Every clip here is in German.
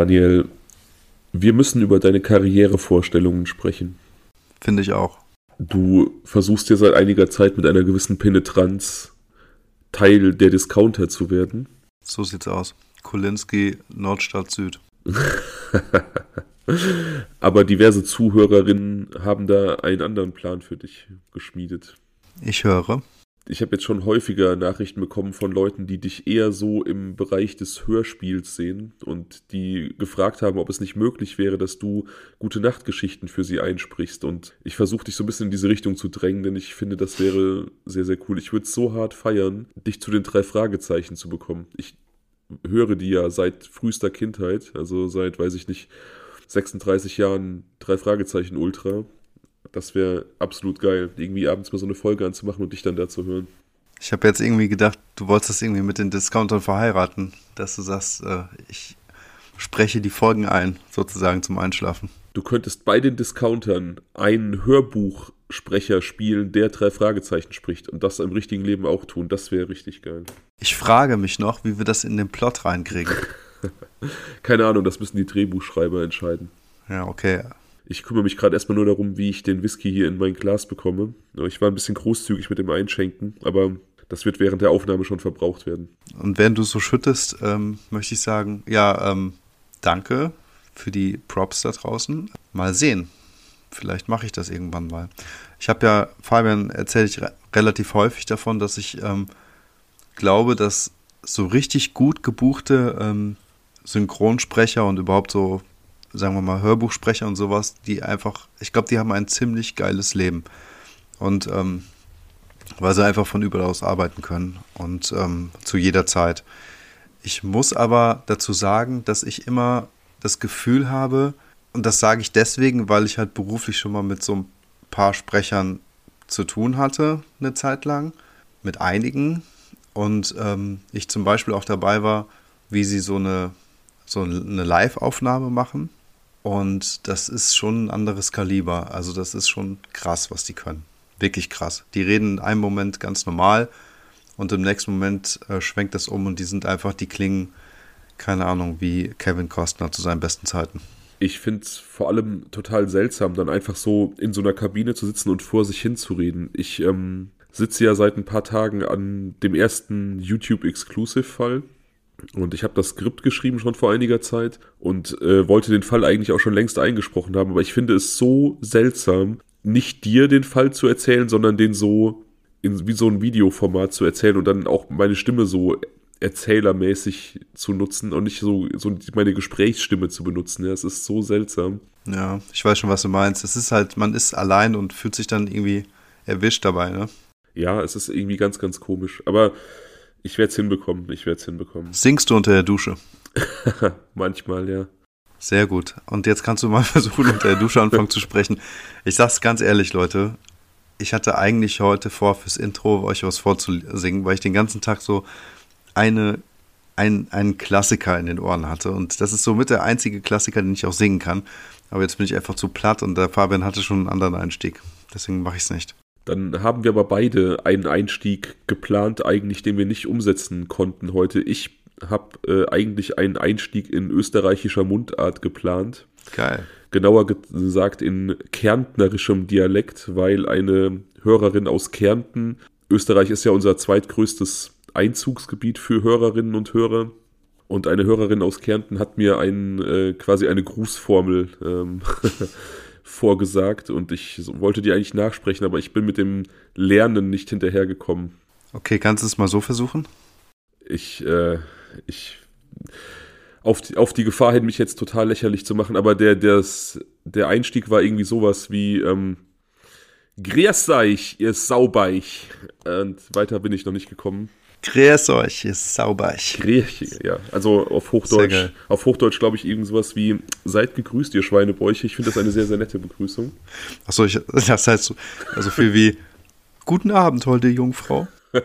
Daniel, wir müssen über deine Karrierevorstellungen sprechen. Finde ich auch. Du versuchst ja seit einiger Zeit mit einer gewissen Penetranz Teil der Discounter zu werden. So sieht's aus. Kolinski, Nordstadt Süd. Aber diverse Zuhörerinnen haben da einen anderen Plan für dich geschmiedet. Ich höre. Ich habe jetzt schon häufiger Nachrichten bekommen von Leuten, die dich eher so im Bereich des Hörspiels sehen und die gefragt haben, ob es nicht möglich wäre, dass du gute Nachtgeschichten für sie einsprichst. Und ich versuche dich so ein bisschen in diese Richtung zu drängen, denn ich finde, das wäre sehr, sehr cool. Ich würde es so hart feiern, dich zu den drei Fragezeichen zu bekommen. Ich höre die ja seit frühester Kindheit, also seit, weiß ich nicht, 36 Jahren drei Fragezeichen Ultra. Das wäre absolut geil, irgendwie abends mal so eine Folge anzumachen und dich dann da zu hören. Ich habe jetzt irgendwie gedacht, du wolltest das irgendwie mit den Discountern verheiraten, dass du sagst, äh, ich spreche die Folgen ein, sozusagen zum Einschlafen. Du könntest bei den Discountern einen Hörbuchsprecher spielen, der drei Fragezeichen spricht und das im richtigen Leben auch tun. Das wäre richtig geil. Ich frage mich noch, wie wir das in den Plot reinkriegen. Keine Ahnung, das müssen die Drehbuchschreiber entscheiden. Ja, okay. Ich kümmere mich gerade erstmal nur darum, wie ich den Whisky hier in mein Glas bekomme. Ich war ein bisschen großzügig mit dem Einschenken, aber das wird während der Aufnahme schon verbraucht werden. Und während du so schüttest, ähm, möchte ich sagen, ja, ähm, danke für die Props da draußen. Mal sehen. Vielleicht mache ich das irgendwann mal. Ich habe ja, Fabian, erzähle ich re relativ häufig davon, dass ich ähm, glaube, dass so richtig gut gebuchte ähm, Synchronsprecher und überhaupt so sagen wir mal, Hörbuchsprecher und sowas, die einfach, ich glaube, die haben ein ziemlich geiles Leben. Und ähm, weil sie einfach von überall aus arbeiten können und ähm, zu jeder Zeit. Ich muss aber dazu sagen, dass ich immer das Gefühl habe, und das sage ich deswegen, weil ich halt beruflich schon mal mit so ein paar Sprechern zu tun hatte, eine Zeit lang, mit einigen. Und ähm, ich zum Beispiel auch dabei war, wie sie so eine, so eine Live-Aufnahme machen und das ist schon ein anderes Kaliber. Also das ist schon krass, was die können. Wirklich krass. Die reden in einem Moment ganz normal und im nächsten Moment äh, schwenkt das um und die sind einfach, die klingen, keine Ahnung, wie Kevin Costner zu seinen besten Zeiten. Ich finde es vor allem total seltsam, dann einfach so in so einer Kabine zu sitzen und vor sich hinzureden. Ich ähm, sitze ja seit ein paar Tagen an dem ersten YouTube-Exclusive-Fall und ich habe das Skript geschrieben schon vor einiger Zeit und äh, wollte den Fall eigentlich auch schon längst eingesprochen haben, aber ich finde es so seltsam, nicht dir den Fall zu erzählen, sondern den so in, wie so ein Videoformat zu erzählen und dann auch meine Stimme so erzählermäßig zu nutzen und nicht so, so meine Gesprächsstimme zu benutzen. Ja, es ist so seltsam. Ja, ich weiß schon, was du meinst. Es ist halt, man ist allein und fühlt sich dann irgendwie erwischt dabei, ne? Ja, es ist irgendwie ganz, ganz komisch. Aber ich werde es hinbekommen. Ich werde es hinbekommen. Singst du unter der Dusche? Manchmal, ja. Sehr gut. Und jetzt kannst du mal versuchen, unter der Dusche anfangen zu sprechen. Ich sag's ganz ehrlich, Leute. Ich hatte eigentlich heute vor, fürs Intro euch was vorzusingen, weil ich den ganzen Tag so eine, ein, einen Klassiker in den Ohren hatte. Und das ist somit der einzige Klassiker, den ich auch singen kann. Aber jetzt bin ich einfach zu platt und der Fabian hatte schon einen anderen Einstieg. Deswegen mache ich es nicht. Dann haben wir aber beide einen Einstieg geplant, eigentlich, den wir nicht umsetzen konnten heute. Ich habe äh, eigentlich einen Einstieg in österreichischer Mundart geplant. Geil. Genauer gesagt in kärntnerischem Dialekt, weil eine Hörerin aus Kärnten, Österreich ist ja unser zweitgrößtes Einzugsgebiet für Hörerinnen und Hörer. Und eine Hörerin aus Kärnten hat mir ein, äh, quasi eine Grußformel ähm, vorgesagt und ich wollte die eigentlich nachsprechen, aber ich bin mit dem Lernen nicht hinterhergekommen. Okay, kannst du es mal so versuchen? Ich, äh, ich, auf die, auf die Gefahr hin, mich jetzt total lächerlich zu machen, aber der, das, der Einstieg war irgendwie sowas wie, ähm, Grüß euch, ihr Saubeich. Und weiter bin ich noch nicht gekommen. Grüß euch, ihr Saubeich. Grüß, ja. Also auf Hochdeutsch, auf Hochdeutsch glaube ich irgendwas wie Seid gegrüßt, ihr Schweinebäuche. Ich finde das eine sehr, sehr nette Begrüßung. Achso, das heißt so also viel wie Guten Abend, holde Jungfrau.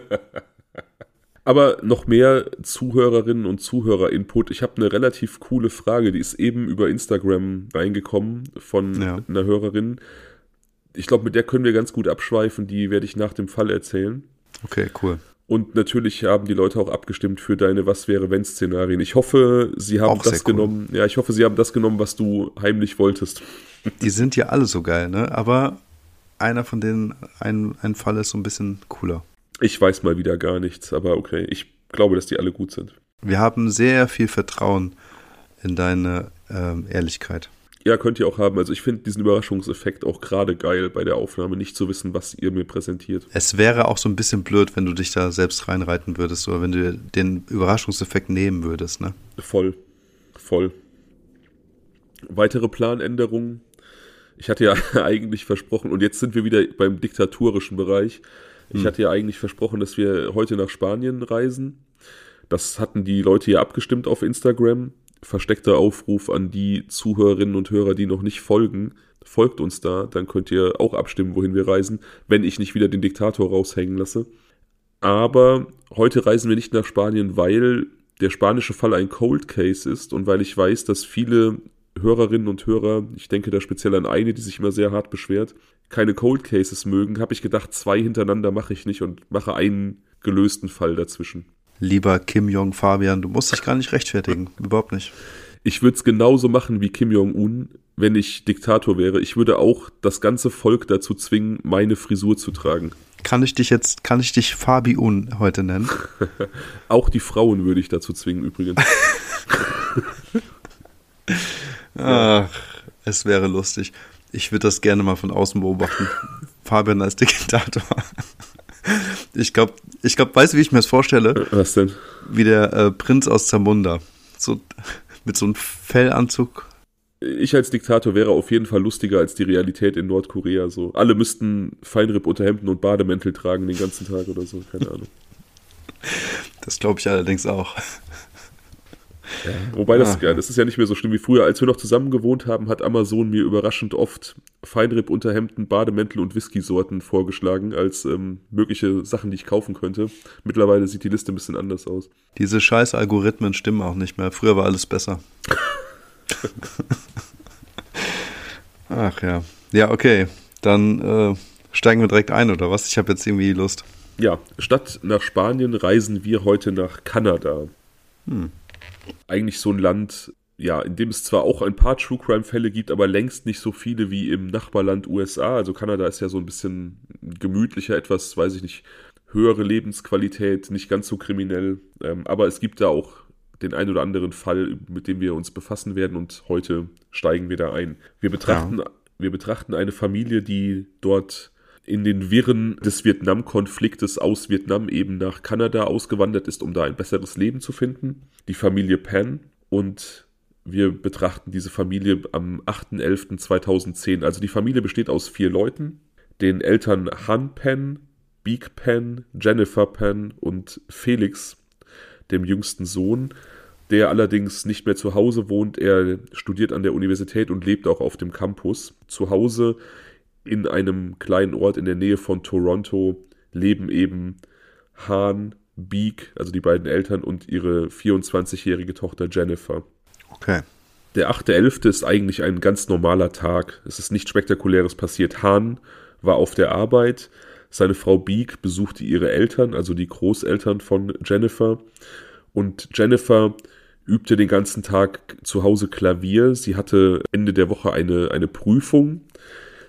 Aber noch mehr Zuhörerinnen und Zuhörer-Input. Ich habe eine relativ coole Frage, die ist eben über Instagram reingekommen von ja. einer Hörerin. Ich glaube, mit der können wir ganz gut abschweifen. Die werde ich nach dem Fall erzählen. Okay, cool. Und natürlich haben die Leute auch abgestimmt für deine Was wäre wenn Szenarien. Ich hoffe, sie haben Auch das cool. genommen. Ja, ich hoffe, sie haben das genommen, was du heimlich wolltest. Die sind ja alle so geil, ne? Aber einer von denen, ein, ein Fall ist so ein bisschen cooler. Ich weiß mal wieder gar nichts, aber okay. Ich glaube, dass die alle gut sind. Wir haben sehr viel Vertrauen in deine ähm, Ehrlichkeit. Ja, könnt ihr auch haben. Also ich finde diesen Überraschungseffekt auch gerade geil bei der Aufnahme, nicht zu wissen, was ihr mir präsentiert. Es wäre auch so ein bisschen blöd, wenn du dich da selbst reinreiten würdest oder wenn du den Überraschungseffekt nehmen würdest, ne? Voll. Voll. Weitere Planänderungen. Ich hatte ja eigentlich versprochen, und jetzt sind wir wieder beim diktatorischen Bereich. Ich Hm. hatte ja eigentlich versprochen, dass wir heute nach Spanien reisen. Das hatten die Leute ja abgestimmt auf Instagram. Versteckter Aufruf an die Zuhörerinnen und Hörer, die noch nicht folgen. Folgt uns da, dann könnt ihr auch abstimmen, wohin wir reisen, wenn ich nicht wieder den Diktator raushängen lasse. Aber heute reisen wir nicht nach Spanien, weil der spanische Fall ein Cold Case ist und weil ich weiß, dass viele Hörerinnen und Hörer, ich denke da speziell an eine, die sich immer sehr hart beschwert, keine Cold Cases mögen, habe ich gedacht, zwei hintereinander mache ich nicht und mache einen gelösten Fall dazwischen. Lieber Kim Jong Fabian, du musst dich gar nicht rechtfertigen. Überhaupt nicht. Ich würde es genauso machen wie Kim Jong-un, wenn ich Diktator wäre. Ich würde auch das ganze Volk dazu zwingen, meine Frisur zu tragen. Kann ich dich jetzt, kann ich dich Fabi Un heute nennen? Auch die Frauen würde ich dazu zwingen übrigens. Ach, es wäre lustig. Ich würde das gerne mal von außen beobachten. Fabian als Diktator. Ich glaube, ich glaub, weißt du, wie ich mir das vorstelle? Was denn? Wie der äh, Prinz aus Zamunda. So, mit so einem Fellanzug. Ich als Diktator wäre auf jeden Fall lustiger als die Realität in Nordkorea. So, alle müssten Feinripp-Unterhemden und Bademäntel tragen den ganzen Tag oder so. Keine Ahnung. Das glaube ich allerdings auch. Wobei das, Ah. ja, das ist ja nicht mehr so schlimm wie früher. Als wir noch zusammen gewohnt haben, hat Amazon mir überraschend oft Feinripp-Unterhemden, Bademäntel und Whisky-Sorten vorgeschlagen als ähm, mögliche Sachen, die ich kaufen könnte. Mittlerweile sieht die Liste ein bisschen anders aus. Diese scheiß Algorithmen stimmen auch nicht mehr. Früher war alles besser. Ach ja. Ja, okay. Dann äh, steigen wir direkt ein, oder was? Ich habe jetzt irgendwie Lust. Ja, statt nach Spanien reisen wir heute nach Kanada. Hm. Eigentlich so ein Land, ja, in dem es zwar auch ein paar True Crime-Fälle gibt, aber längst nicht so viele wie im Nachbarland USA. Also Kanada ist ja so ein bisschen gemütlicher, etwas, weiß ich nicht, höhere Lebensqualität, nicht ganz so kriminell. Ähm, aber es gibt da auch den ein oder anderen Fall, mit dem wir uns befassen werden und heute steigen wir da ein. Wir betrachten, wir betrachten eine Familie, die dort in den Wirren des Vietnam-Konfliktes aus Vietnam eben nach Kanada ausgewandert ist, um da ein besseres Leben zu finden. Die Familie Penn und wir betrachten diese Familie am 8.11.2010. Also die Familie besteht aus vier Leuten, den Eltern Han Penn, Beak Penn, Jennifer Penn und Felix, dem jüngsten Sohn, der allerdings nicht mehr zu Hause wohnt. Er studiert an der Universität und lebt auch auf dem Campus. Zu Hause in einem kleinen Ort in der Nähe von Toronto leben eben Han, Beak, also die beiden Eltern und ihre 24-jährige Tochter Jennifer. Okay. Der 8.11. ist eigentlich ein ganz normaler Tag. Es ist nichts Spektakuläres passiert. Hahn war auf der Arbeit. Seine Frau Beak besuchte ihre Eltern, also die Großeltern von Jennifer. Und Jennifer übte den ganzen Tag zu Hause Klavier. Sie hatte Ende der Woche eine, eine Prüfung.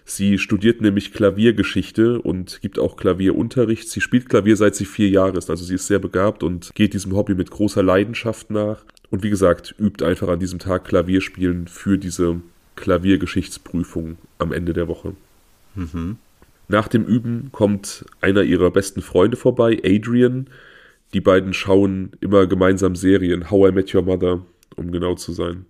Sie studiert nämlich Klaviergeschichte und gibt auch Klavierunterricht. Sie spielt Klavier seit sie vier Jahre ist, also sie ist sehr begabt und geht diesem Hobby mit großer Leidenschaft nach. Und wie gesagt, übt einfach an diesem Tag Klavierspielen für diese Klaviergeschichtsprüfung am Ende der Woche. Mhm. Nach dem Üben kommt einer ihrer besten Freunde vorbei, Adrian. Die beiden schauen immer gemeinsam Serien, How I Met Your Mother, um genau zu sein.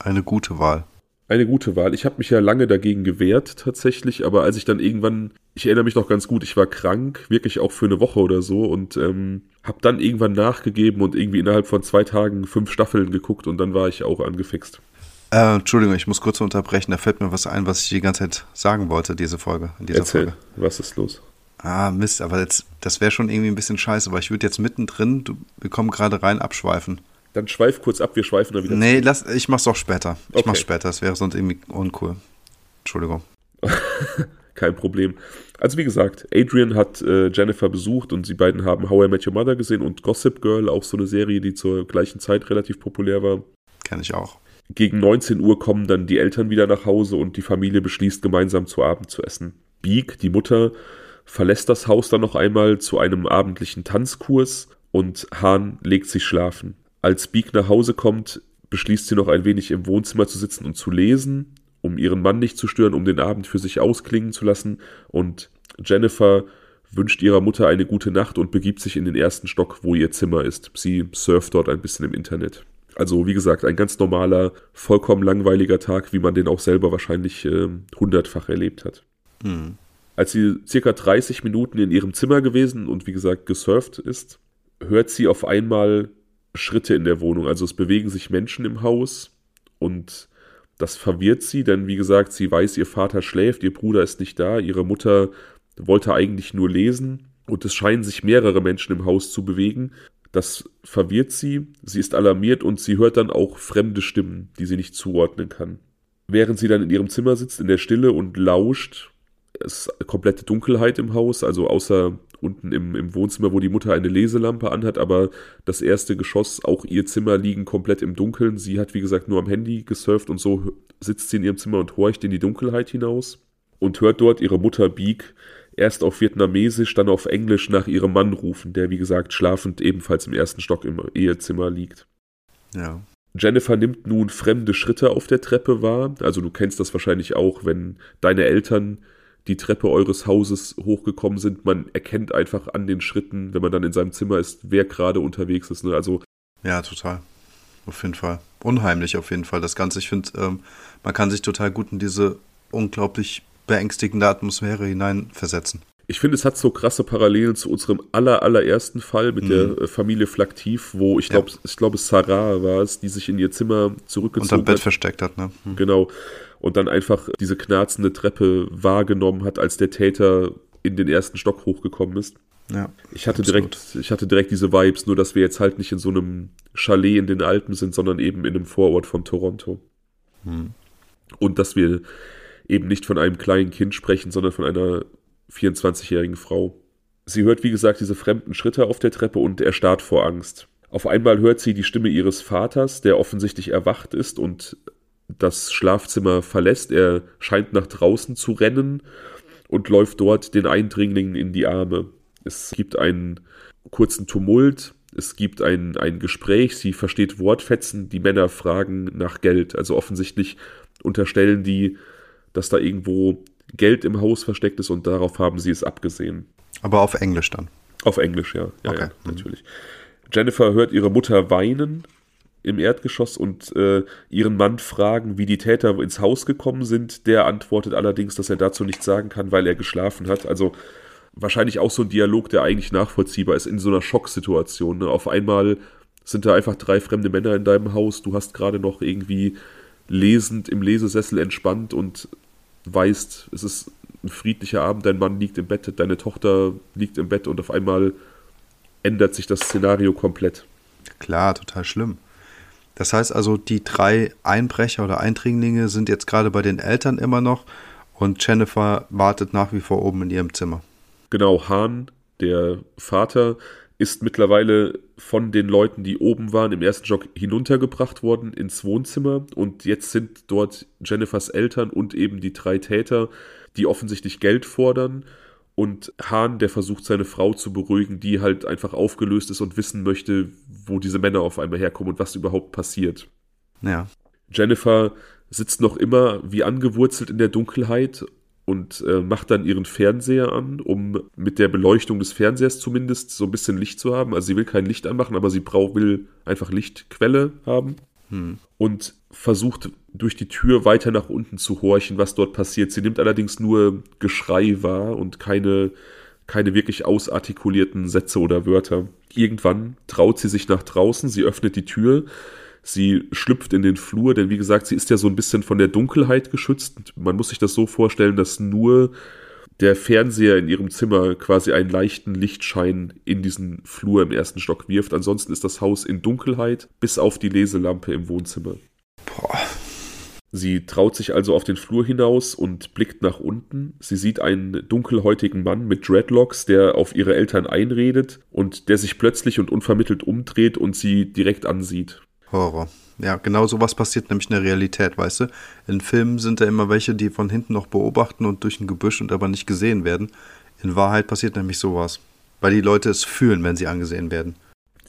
Eine gute Wahl. Eine gute Wahl. Ich habe mich ja lange dagegen gewehrt tatsächlich, aber als ich dann irgendwann, ich erinnere mich noch ganz gut, ich war krank, wirklich auch für eine Woche oder so und ähm, habe dann irgendwann nachgegeben und irgendwie innerhalb von zwei Tagen fünf Staffeln geguckt und dann war ich auch angefixt. Äh, Entschuldigung, ich muss kurz unterbrechen. Da fällt mir was ein, was ich die ganze Zeit sagen wollte, diese Folge. In dieser Erzähl, Folge. was ist los? Ah, Mist, aber jetzt, das wäre schon irgendwie ein bisschen scheiße, weil ich würde jetzt mittendrin, du, wir kommen gerade rein, abschweifen. Dann schweif kurz ab, wir schweifen dann wieder. Nee, lass, ich mach's doch später. Ich Okay. mach's später, das wäre sonst irgendwie uncool. Entschuldigung. Kein Problem. Also wie gesagt, Adrian hat äh, Jennifer besucht und sie beiden haben How I Met Your Mother gesehen und Gossip Girl, auch so eine Serie, die zur gleichen Zeit relativ populär war. Kenn ich auch. Gegen 19 Uhr kommen dann die Eltern wieder nach Hause und die Familie beschließt, gemeinsam zu Abend zu essen. Beak, die Mutter, verlässt das Haus dann noch einmal zu einem abendlichen Tanzkurs und Hahn legt sich schlafen. Als Beak nach Hause kommt, beschließt sie noch ein wenig im Wohnzimmer zu sitzen und zu lesen, um ihren Mann nicht zu stören, um den Abend für sich ausklingen zu lassen. Und Jennifer wünscht ihrer Mutter eine gute Nacht und begibt sich in den ersten Stock, wo ihr Zimmer ist. Sie surft dort ein bisschen im Internet. Also wie gesagt, ein ganz normaler, vollkommen langweiliger Tag, wie man den auch selber wahrscheinlich äh, hundertfach erlebt hat. Mhm. Als sie circa 30 Minuten in ihrem Zimmer gewesen und wie gesagt gesurft ist, hört sie auf einmal Schritte in der Wohnung. Also es bewegen sich Menschen im Haus und das verwirrt sie, denn wie gesagt, sie weiß, ihr Vater schläft, ihr Bruder ist nicht da, ihre Mutter wollte eigentlich nur lesen und es scheinen sich mehrere Menschen im Haus zu bewegen. Das verwirrt sie, sie ist alarmiert und sie hört dann auch fremde Stimmen, die sie nicht zuordnen kann. Während sie dann in ihrem Zimmer sitzt, in der Stille und lauscht, ist komplette Dunkelheit im Haus, also außer unten im, im Wohnzimmer, wo die Mutter eine Leselampe anhat, aber das erste Geschoss, auch ihr Zimmer liegen komplett im Dunkeln. Sie hat, wie gesagt, nur am Handy gesurft und so sitzt sie in ihrem Zimmer und horcht in die Dunkelheit hinaus und hört dort ihre Mutter Beak erst auf Vietnamesisch, dann auf Englisch nach ihrem Mann rufen, der, wie gesagt, schlafend ebenfalls im ersten Stock im Ehezimmer liegt. Ja. Jennifer nimmt nun fremde Schritte auf der Treppe wahr. Also du kennst das wahrscheinlich auch, wenn deine Eltern die Treppe eures Hauses hochgekommen sind. Man erkennt einfach an den Schritten, wenn man dann in seinem Zimmer ist, wer gerade unterwegs ist. Ne? Also ja, total. Auf jeden Fall. Unheimlich auf jeden Fall. Das Ganze, ich finde, ähm, man kann sich total gut in diese unglaublich beängstigende Atmosphäre hineinversetzen. Ich finde, es hat so krasse Parallelen zu unserem aller, allerersten Fall mit mhm. der äh, Familie Flaktiv, wo ich glaube, ja. ich glaube, Sarah war es, die sich in ihr Zimmer zurückgezogen hat. Unter Bett versteckt hat, ne? Mhm. Genau und dann einfach diese knarzende Treppe wahrgenommen hat, als der Täter in den ersten Stock hochgekommen ist. Ja, ich hatte direkt, ich hatte direkt diese Vibes, nur dass wir jetzt halt nicht in so einem Chalet in den Alpen sind, sondern eben in einem Vorort von Toronto. Hm. Und dass wir eben nicht von einem kleinen Kind sprechen, sondern von einer 24-jährigen Frau. Sie hört, wie gesagt, diese fremden Schritte auf der Treppe und erstarrt vor Angst. Auf einmal hört sie die Stimme ihres Vaters, der offensichtlich erwacht ist und das Schlafzimmer verlässt. Er scheint nach draußen zu rennen und läuft dort den Eindringlingen in die Arme. Es gibt einen kurzen Tumult, es gibt ein, ein Gespräch, sie versteht Wortfetzen, die Männer fragen nach Geld. Also offensichtlich unterstellen die, dass da irgendwo Geld im Haus versteckt ist und darauf haben sie es abgesehen. Aber auf Englisch dann. Auf Englisch, ja. Ja, okay. ja natürlich. Jennifer hört ihre Mutter weinen im Erdgeschoss und äh, ihren Mann fragen, wie die Täter ins Haus gekommen sind. Der antwortet allerdings, dass er dazu nichts sagen kann, weil er geschlafen hat. Also wahrscheinlich auch so ein Dialog, der eigentlich nachvollziehbar ist in so einer Schocksituation. Ne? Auf einmal sind da einfach drei fremde Männer in deinem Haus. Du hast gerade noch irgendwie lesend im Lesesessel entspannt und weißt, es ist ein friedlicher Abend, dein Mann liegt im Bett, deine Tochter liegt im Bett und auf einmal ändert sich das Szenario komplett. Klar, total schlimm. Das heißt also, die drei Einbrecher oder Eindringlinge sind jetzt gerade bei den Eltern immer noch und Jennifer wartet nach wie vor oben in ihrem Zimmer. Genau, Hahn, der Vater, ist mittlerweile von den Leuten, die oben waren, im ersten Stock hinuntergebracht worden ins Wohnzimmer und jetzt sind dort Jennifers Eltern und eben die drei Täter, die offensichtlich Geld fordern und Hahn, der versucht, seine Frau zu beruhigen, die halt einfach aufgelöst ist und wissen möchte, wo diese Männer auf einmal herkommen und was überhaupt passiert. Ja. Jennifer sitzt noch immer wie angewurzelt in der Dunkelheit und äh, macht dann ihren Fernseher an, um mit der Beleuchtung des Fernsehers zumindest so ein bisschen Licht zu haben. Also sie will kein Licht anmachen, aber sie braucht, will einfach Lichtquelle haben. Hm. Und versucht durch die Tür weiter nach unten zu horchen, was dort passiert. Sie nimmt allerdings nur Geschrei wahr und keine, keine wirklich ausartikulierten Sätze oder Wörter. Irgendwann traut sie sich nach draußen, sie öffnet die Tür, sie schlüpft in den Flur, denn wie gesagt, sie ist ja so ein bisschen von der Dunkelheit geschützt. Man muss sich das so vorstellen, dass nur der Fernseher in ihrem Zimmer quasi einen leichten Lichtschein in diesen Flur im ersten Stock wirft. Ansonsten ist das Haus in Dunkelheit bis auf die Leselampe im Wohnzimmer. Boah. Sie traut sich also auf den Flur hinaus und blickt nach unten. Sie sieht einen dunkelhäutigen Mann mit Dreadlocks, der auf ihre Eltern einredet und der sich plötzlich und unvermittelt umdreht und sie direkt ansieht. Horror. Ja, genau sowas passiert nämlich in der Realität, weißt du? In Filmen sind da immer welche, die von hinten noch beobachten und durch ein Gebüsch und aber nicht gesehen werden. In Wahrheit passiert nämlich sowas. Weil die Leute es fühlen, wenn sie angesehen werden.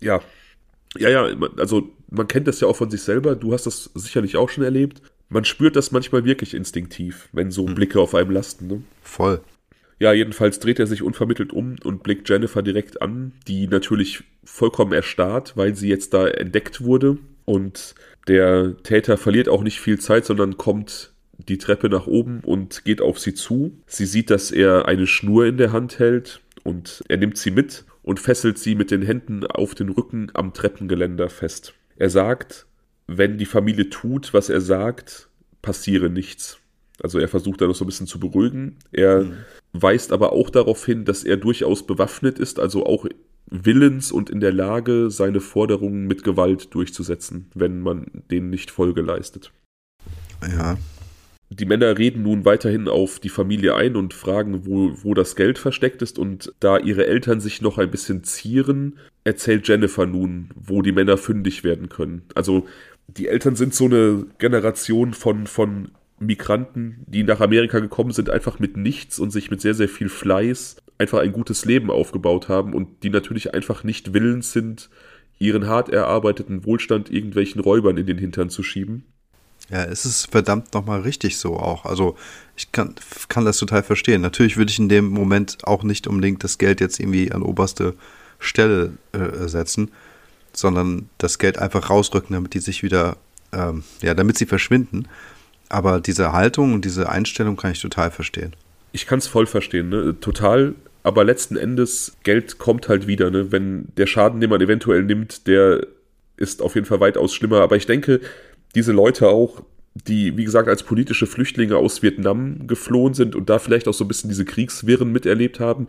Ja. Ja, ja, also man kennt das ja auch von sich selber. Du hast das sicherlich auch schon erlebt. Man spürt das manchmal wirklich instinktiv, wenn so hm. Blicke auf einem lasten. Ne? Voll. Ja, jedenfalls dreht er sich unvermittelt um und blickt Jennifer direkt an, die natürlich vollkommen erstarrt, weil sie jetzt da entdeckt wurde. Und der Täter verliert auch nicht viel Zeit, sondern kommt die Treppe nach oben und geht auf sie zu. Sie sieht, dass er eine Schnur in der Hand hält und er nimmt sie mit und fesselt sie mit den Händen auf den Rücken am Treppengeländer fest. Er sagt, wenn die Familie tut, was er sagt, passiere nichts. Also er versucht da noch so ein bisschen zu beruhigen. Er mhm. weist aber auch darauf hin, dass er durchaus bewaffnet ist, also auch willens und in der Lage, seine Forderungen mit Gewalt durchzusetzen, wenn man denen nicht Folge leistet. Ja. Die Männer reden nun weiterhin auf die Familie ein und fragen, wo, wo das Geld versteckt ist. Und da ihre Eltern sich noch ein bisschen zieren, erzählt Jennifer nun, wo die Männer fündig werden können. Also die Eltern sind so eine Generation von, von Migranten, die nach Amerika gekommen sind, einfach mit nichts und sich mit sehr, sehr viel Fleiß einfach ein gutes Leben aufgebaut haben und die natürlich einfach nicht willens sind, ihren hart erarbeiteten Wohlstand irgendwelchen Räubern in den Hintern zu schieben. Ja, es ist verdammt nochmal richtig so auch. Also ich kann, kann das total verstehen. Natürlich würde ich in dem Moment auch nicht unbedingt das Geld jetzt irgendwie an oberste Stelle äh, setzen sondern das Geld einfach rausrücken, damit die sich wieder, ähm, ja, damit sie verschwinden. Aber diese Haltung und diese Einstellung kann ich total verstehen. Ich kann es voll verstehen, ne? Total. Aber letzten Endes, Geld kommt halt wieder, ne? Wenn der Schaden, den man eventuell nimmt, der ist auf jeden Fall weitaus schlimmer. Aber ich denke, diese Leute auch, die, wie gesagt, als politische Flüchtlinge aus Vietnam geflohen sind und da vielleicht auch so ein bisschen diese Kriegswirren miterlebt haben,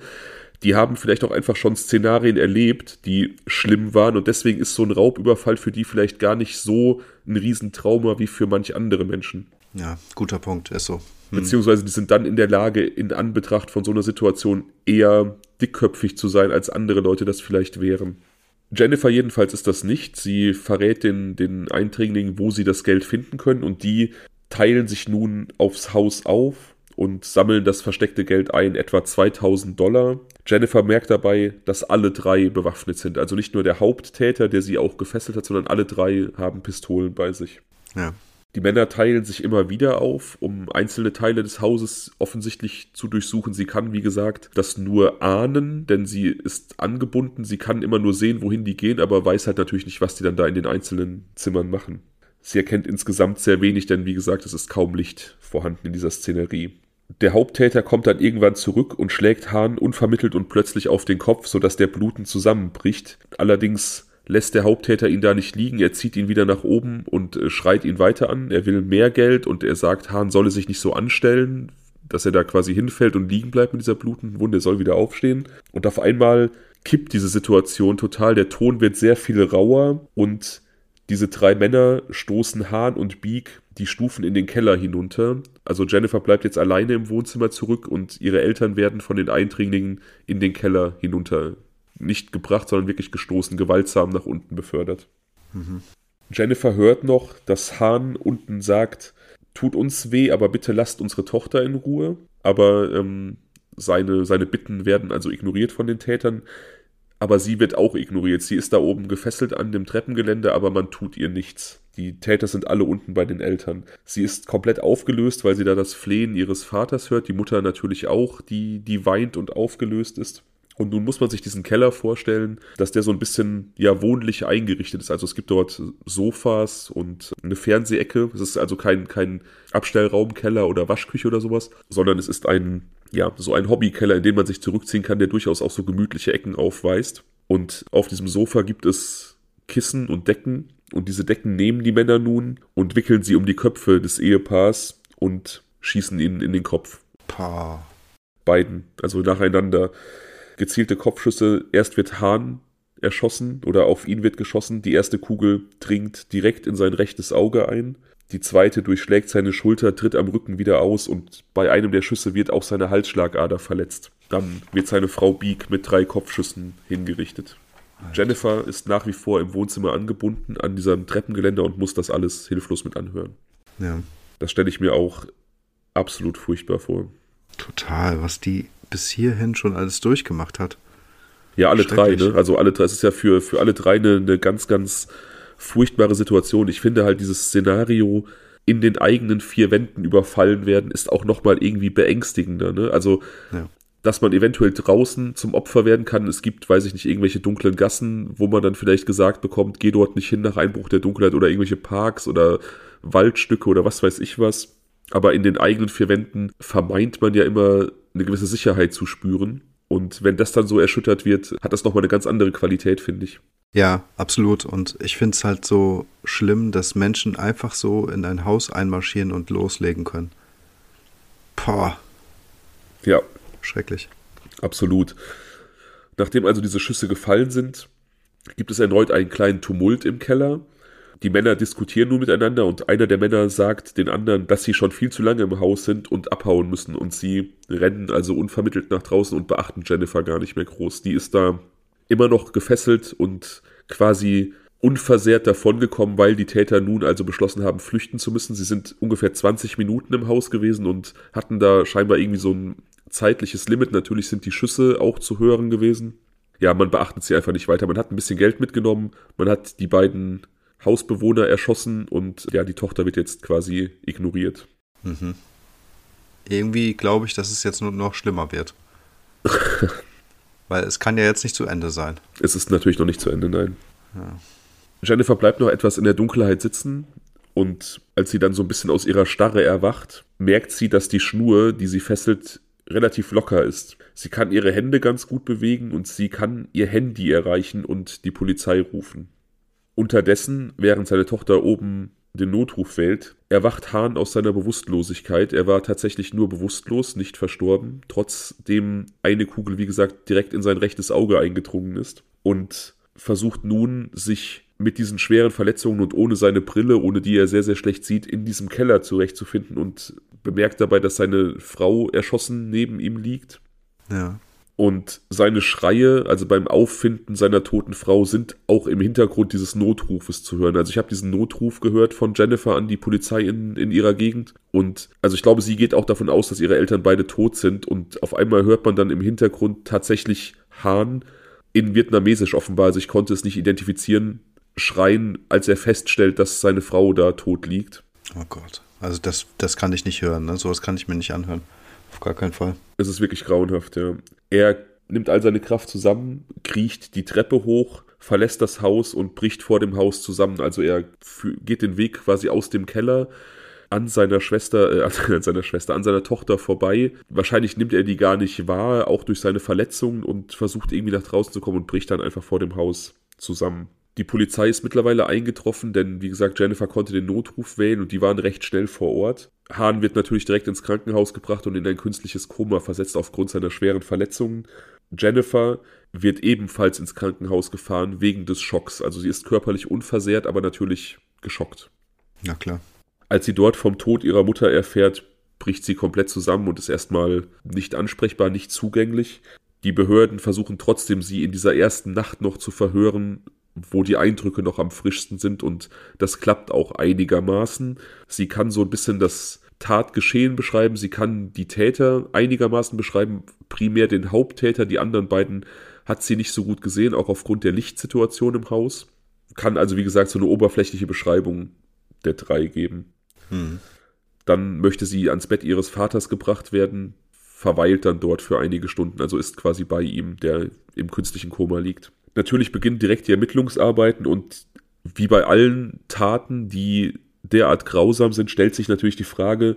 die haben vielleicht auch einfach schon Szenarien erlebt, die schlimm waren und deswegen ist so ein Raubüberfall für die vielleicht gar nicht so ein Riesentrauma wie für manche andere Menschen. Ja, guter Punkt, ist so. Hm. Beziehungsweise die sind dann in der Lage, in Anbetracht von so einer Situation eher dickköpfig zu sein, als andere Leute das vielleicht wären. Jennifer jedenfalls ist das nicht. Sie verrät den, den Eindringlingen, wo sie das Geld finden können und die teilen sich nun aufs Haus auf und sammeln das versteckte Geld ein, etwa 2000 Dollar. Jennifer merkt dabei, dass alle drei bewaffnet sind. Also nicht nur der Haupttäter, der sie auch gefesselt hat, sondern alle drei haben Pistolen bei sich. Ja. Die Männer teilen sich immer wieder auf, um einzelne Teile des Hauses offensichtlich zu durchsuchen. Sie kann, wie gesagt, das nur ahnen, denn sie ist angebunden. Sie kann immer nur sehen, wohin die gehen, aber weiß halt natürlich nicht, was die dann da in den einzelnen Zimmern machen. Sie erkennt insgesamt sehr wenig, denn wie gesagt, es ist kaum Licht vorhanden in dieser Szenerie. Der Haupttäter kommt dann irgendwann zurück und schlägt Hahn unvermittelt und plötzlich auf den Kopf, sodass der blutend zusammenbricht. Allerdings lässt der Haupttäter ihn da nicht liegen, er zieht ihn wieder nach oben und äh, schreit ihn weiter an. Er will mehr Geld und er sagt, Hahn solle sich nicht so anstellen, dass er da quasi hinfällt und liegen bleibt mit dieser blutenden Wunde, er soll wieder aufstehen. Und auf einmal kippt diese Situation total, der Ton wird sehr viel rauer und diese drei Männer stoßen Hahn und Beak die Stufen in den Keller hinunter. Also Jennifer bleibt jetzt alleine im Wohnzimmer zurück und ihre Eltern werden von den Eindringlingen in den Keller hinunter nicht gebracht, sondern wirklich gestoßen, gewaltsam nach unten befördert. Mhm. Jennifer hört noch, dass Hahn unten sagt, tut uns weh, aber bitte lasst unsere Tochter in Ruhe. Aber ähm, seine, seine Bitten werden also ignoriert von den Tätern aber sie wird auch ignoriert. Sie ist da oben gefesselt an dem Treppengelände, aber man tut ihr nichts. Die Täter sind alle unten bei den Eltern. Sie ist komplett aufgelöst, weil sie da das Flehen ihres Vaters hört. Die Mutter natürlich auch, die, die weint und aufgelöst ist. Und nun muss man sich diesen Keller vorstellen, dass der so ein bisschen ja wohnlich eingerichtet ist. Also es gibt dort Sofas und eine Fernsehecke. Es ist also kein, kein Abstellraumkeller oder Waschküche oder sowas, sondern es ist ein ja, so ein Hobbykeller, in den man sich zurückziehen kann, der durchaus auch so gemütliche Ecken aufweist. Und auf diesem Sofa gibt es Kissen und Decken. Und diese Decken nehmen die Männer nun und wickeln sie um die Köpfe des Ehepaars und schießen ihnen in den Kopf. Pah. Beiden, also nacheinander. Gezielte Kopfschüsse. Erst wird Hahn erschossen oder auf ihn wird geschossen. Die erste Kugel dringt direkt in sein rechtes Auge ein. Die zweite durchschlägt seine Schulter, tritt am Rücken wieder aus und bei einem der Schüsse wird auch seine Halsschlagader verletzt. Dann wird seine Frau Beak mit drei Kopfschüssen hingerichtet. Jennifer ist nach wie vor im Wohnzimmer angebunden an diesem Treppengeländer und muss das alles hilflos mit anhören. Ja. Das stelle ich mir auch absolut furchtbar vor. Total, was die bis hierhin schon alles durchgemacht hat. Ja, alle drei, ne? Also alle drei, es ist ja für, für alle drei eine, eine ganz, ganz furchtbare Situation. Ich finde halt dieses Szenario in den eigenen vier Wänden überfallen werden, ist auch nochmal irgendwie beängstigender. Ne? Also ja dass man eventuell draußen zum Opfer werden kann. Es gibt, weiß ich nicht, irgendwelche dunklen Gassen, wo man dann vielleicht gesagt bekommt, geh dort nicht hin nach Einbruch der Dunkelheit oder irgendwelche Parks oder Waldstücke oder was weiß ich was. Aber in den eigenen vier Wänden vermeint man ja immer eine gewisse Sicherheit zu spüren. Und wenn das dann so erschüttert wird, hat das nochmal eine ganz andere Qualität, finde ich. Ja, absolut. Und ich finde es halt so schlimm, dass Menschen einfach so in ein Haus einmarschieren und loslegen können. Boah. Ja, schrecklich. Absolut. Nachdem also diese Schüsse gefallen sind, gibt es erneut einen kleinen Tumult im Keller. Die Männer diskutieren nun miteinander und einer der Männer sagt den anderen, dass sie schon viel zu lange im Haus sind und abhauen müssen und sie rennen also unvermittelt nach draußen und beachten Jennifer gar nicht mehr groß. Die ist da immer noch gefesselt und quasi unversehrt davongekommen, weil die Täter nun also beschlossen haben, flüchten zu müssen. Sie sind ungefähr 20 Minuten im Haus gewesen und hatten da scheinbar irgendwie so ein zeitliches Limit. Natürlich sind die Schüsse auch zu hören gewesen. Ja, man beachtet sie einfach nicht weiter. Man hat ein bisschen Geld mitgenommen. Man hat die beiden Hausbewohner erschossen und ja, die Tochter wird jetzt quasi ignoriert. Mhm. Irgendwie glaube ich, dass es jetzt nur noch schlimmer wird. Weil es kann ja jetzt nicht zu Ende sein. Es ist natürlich noch nicht zu Ende, nein. Ja. Jennifer bleibt noch etwas in der Dunkelheit sitzen und als sie dann so ein bisschen aus ihrer Starre erwacht, merkt sie, dass die Schnur, die sie fesselt, relativ locker ist. Sie kann ihre Hände ganz gut bewegen und sie kann ihr Handy erreichen und die Polizei rufen. Unterdessen, während seine Tochter oben den Notruf wählt, erwacht Hahn aus seiner Bewusstlosigkeit. Er war tatsächlich nur bewusstlos, nicht verstorben, trotzdem eine Kugel, wie gesagt, direkt in sein rechtes Auge eingedrungen ist und versucht nun, sich mit diesen schweren Verletzungen und ohne seine Brille, ohne die er sehr, sehr schlecht sieht, in diesem Keller zurechtzufinden und bemerkt dabei, dass seine Frau erschossen neben ihm liegt. Ja. Und seine Schreie, also beim Auffinden seiner toten Frau, sind auch im Hintergrund dieses Notrufes zu hören. Also ich habe diesen Notruf gehört von Jennifer an die Polizei in, in ihrer Gegend. Und also ich glaube, sie geht auch davon aus, dass ihre Eltern beide tot sind. Und auf einmal hört man dann im Hintergrund tatsächlich Hahn in Vietnamesisch offenbar. Also ich konnte es nicht identifizieren, schreien, als er feststellt, dass seine Frau da tot liegt. Oh Gott. Also das, das kann ich nicht hören, ne? Sowas kann ich mir nicht anhören. Auf gar keinen Fall. Es ist wirklich grauenhaft, ja. Er nimmt all seine Kraft zusammen, kriecht die Treppe hoch, verlässt das Haus und bricht vor dem Haus zusammen. Also er geht den Weg quasi aus dem Keller an seiner Schwester, äh, an seiner Schwester, an seiner Tochter vorbei. Wahrscheinlich nimmt er die gar nicht wahr, auch durch seine Verletzungen und versucht irgendwie nach draußen zu kommen und bricht dann einfach vor dem Haus zusammen. Die Polizei ist mittlerweile eingetroffen, denn wie gesagt, Jennifer konnte den Notruf wählen und die waren recht schnell vor Ort. Hahn wird natürlich direkt ins Krankenhaus gebracht und in ein künstliches Koma versetzt aufgrund seiner schweren Verletzungen. Jennifer wird ebenfalls ins Krankenhaus gefahren wegen des Schocks. Also sie ist körperlich unversehrt, aber natürlich geschockt. Ja, klar. Als sie dort vom Tod ihrer Mutter erfährt, bricht sie komplett zusammen und ist erstmal nicht ansprechbar, nicht zugänglich. Die Behörden versuchen trotzdem, sie in dieser ersten Nacht noch zu verhören, wo die Eindrücke noch am frischsten sind und das klappt auch einigermaßen. Sie kann so ein bisschen das Tatgeschehen beschreiben, sie kann die Täter einigermaßen beschreiben, primär den Haupttäter, die anderen beiden hat sie nicht so gut gesehen, auch aufgrund der Lichtsituation im Haus. Kann also, wie gesagt, so eine oberflächliche Beschreibung der drei geben. Hm. Dann möchte sie ans Bett ihres Vaters gebracht werden, verweilt dann dort für einige Stunden, also ist quasi bei ihm, der im künstlichen Koma liegt. Natürlich beginnen direkt die Ermittlungsarbeiten und wie bei allen Taten, die derart grausam sind, stellt sich natürlich die Frage,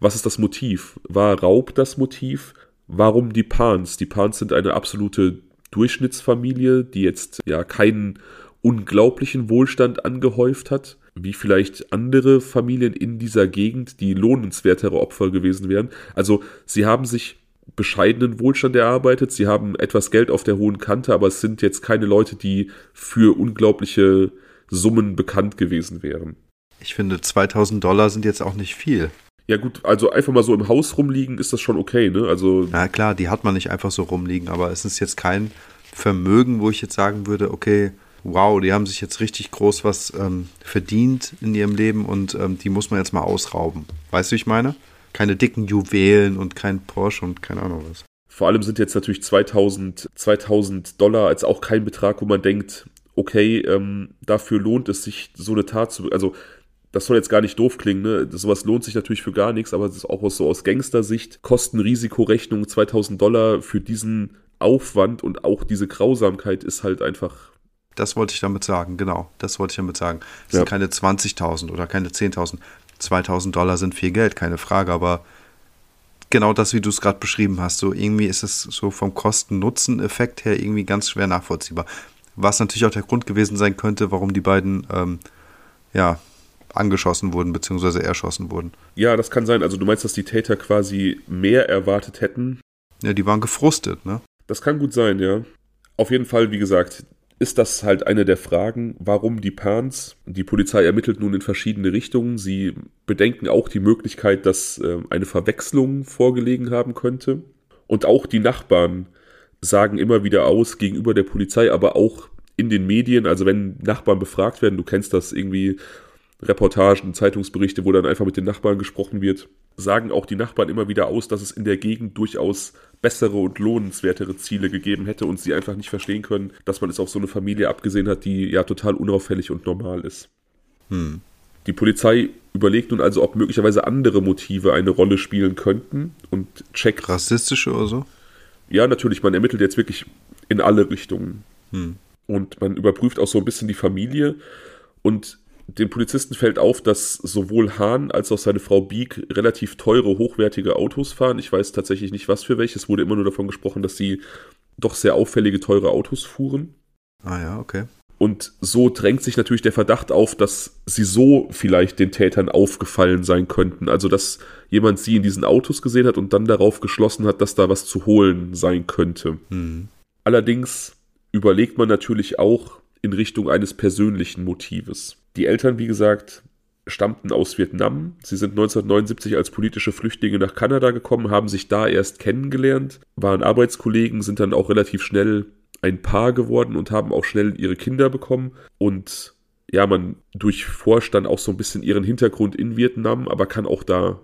was ist das Motiv? War Raub das Motiv? Warum die Pans? Die Pans sind eine absolute Durchschnittsfamilie, die jetzt ja keinen unglaublichen Wohlstand angehäuft hat, wie vielleicht andere Familien in dieser Gegend, die lohnenswertere Opfer gewesen wären. Also sie haben sich bescheidenen Wohlstand erarbeitet. Sie haben etwas Geld auf der hohen Kante, aber es sind jetzt keine Leute, die für unglaubliche Summen bekannt gewesen wären. Ich finde, 2000 Dollar sind jetzt auch nicht viel. Ja gut, also einfach mal so im Haus rumliegen ist das schon okay, ne? Also Na klar, die hat man nicht einfach so rumliegen, aber es ist jetzt kein Vermögen, wo ich jetzt sagen würde, okay, wow, die haben sich jetzt richtig groß was ähm, verdient in ihrem Leben und ähm, die muss man jetzt mal ausrauben. Weißt du, wie ich meine? Keine dicken Juwelen und kein Porsche und keine Ahnung was. vor allem sind jetzt natürlich 2000, 2000 Dollar als auch kein Betrag, wo man denkt, okay, ähm, dafür lohnt es sich, so eine Tat zu, also das soll jetzt gar nicht doof klingen, ne? Das, sowas lohnt sich natürlich für gar nichts, aber es ist auch aus, so aus Gangstersicht, Kosten-Risikorechnung 2000 Dollar für diesen Aufwand und auch diese Grausamkeit ist halt einfach Das wollte ich damit sagen, genau. Das wollte ich damit sagen. Es Ja. sind keine 20.000 oder keine 10.000. 2.000 Dollar sind viel Geld, keine Frage, aber genau das, wie du es gerade beschrieben hast, so irgendwie ist es so vom Kosten-Nutzen-Effekt her irgendwie ganz schwer nachvollziehbar. Was natürlich auch der Grund gewesen sein könnte, warum die beiden, ähm, ja, angeschossen wurden, beziehungsweise erschossen wurden. Ja, das kann sein. Also du meinst, dass die Täter quasi mehr erwartet hätten? Ja, die waren gefrustet, ne? Das kann gut sein, ja. Auf jeden Fall, wie gesagt, ist das halt eine der Fragen, warum die Pans. Die Polizei ermittelt nun in verschiedene Richtungen. Sie bedenken auch die Möglichkeit, dass äh, eine Verwechslung vorgelegen haben könnte. Und auch die Nachbarn sagen immer wieder aus gegenüber der Polizei, aber auch in den Medien, also wenn Nachbarn befragt werden, du kennst das irgendwie, Reportagen, Zeitungsberichte, wo dann einfach mit den Nachbarn gesprochen wird, sagen auch die Nachbarn immer wieder aus, dass es in der Gegend durchaus bessere und lohnenswertere Ziele gegeben hätte und sie einfach nicht verstehen können, dass man es auf so eine Familie abgesehen hat, die ja total unauffällig und normal ist. Hm. Die Polizei überlegt nun also, ob möglicherweise andere Motive eine Rolle spielen könnten und checkt. Rassistische oder so? Ja, natürlich, man ermittelt jetzt wirklich in alle Richtungen. Hm. Und man überprüft auch so ein bisschen die Familie. Und dem Polizisten fällt auf, dass sowohl Hahn als auch seine Frau Beek relativ teure, hochwertige Autos fahren. Ich weiß tatsächlich nicht, was für welche. Es wurde immer nur davon gesprochen, dass sie doch sehr auffällige, teure Autos fuhren. Ah ja, okay. Und so drängt sich natürlich der Verdacht auf, dass sie so vielleicht den Tätern aufgefallen sein könnten. Also, dass jemand sie in diesen Autos gesehen hat und dann darauf geschlossen hat, dass da was zu holen sein könnte. Hm. Allerdings überlegt man natürlich auch in Richtung eines persönlichen Motives. Die Eltern, wie gesagt, stammten aus Vietnam. Sie sind 1979 als politische Flüchtlinge nach Kanada gekommen, haben sich da erst kennengelernt, waren Arbeitskollegen, sind dann auch relativ schnell ein Paar geworden und haben auch schnell ihre Kinder bekommen. Und ja, man durchforscht dann auch so ein bisschen ihren Hintergrund in Vietnam, aber kann auch da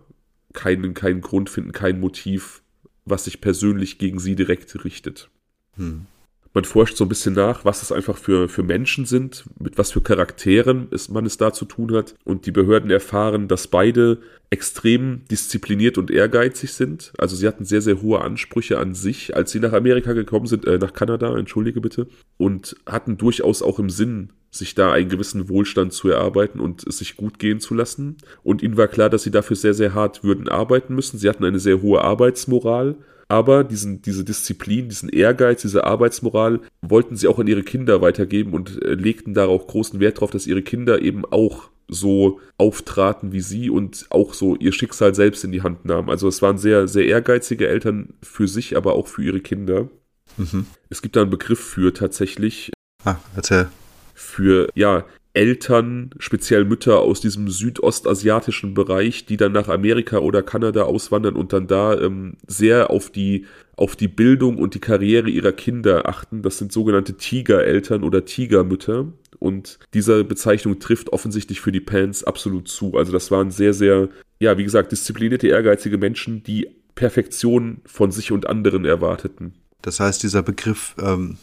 keinen, keinen Grund finden, kein Motiv, was sich persönlich gegen sie direkt richtet. Hm. Man forscht so ein bisschen nach, was es einfach für, für Menschen sind, mit was für Charakteren es, man es da zu tun hat. Und die Behörden erfahren, dass beide extrem diszipliniert und ehrgeizig sind. Also sie hatten sehr, sehr hohe Ansprüche an sich, als sie nach Amerika gekommen sind, äh, nach Kanada, entschuldige bitte, und hatten durchaus auch im Sinn, sich da einen gewissen Wohlstand zu erarbeiten und es sich gut gehen zu lassen. Und ihnen war klar, dass sie dafür sehr, sehr hart würden arbeiten müssen. Sie hatten eine sehr hohe Arbeitsmoral. Aber diesen, diese Disziplin, diesen Ehrgeiz, diese Arbeitsmoral wollten sie auch an ihre Kinder weitergeben und äh, legten darauf großen Wert darauf, dass ihre Kinder eben auch so auftraten wie sie und auch so ihr Schicksal selbst in die Hand nahmen. Also es waren sehr, sehr ehrgeizige Eltern für sich, aber auch für ihre Kinder. Mhm. Es gibt da einen Begriff für tatsächlich, Ah, erzähl. für ja Eltern, speziell Mütter aus diesem südostasiatischen Bereich, die dann nach Amerika oder Kanada auswandern und dann da ähm, sehr auf die auf die Bildung und die Karriere ihrer Kinder achten. Das sind sogenannte Tigereltern oder Tigermütter. Und diese Bezeichnung trifft offensichtlich für die Pans absolut zu. Also das waren sehr, sehr, ja, wie gesagt, disziplinierte, ehrgeizige Menschen, die Perfektion von sich und anderen erwarteten. Das heißt, dieser Begriff ähm,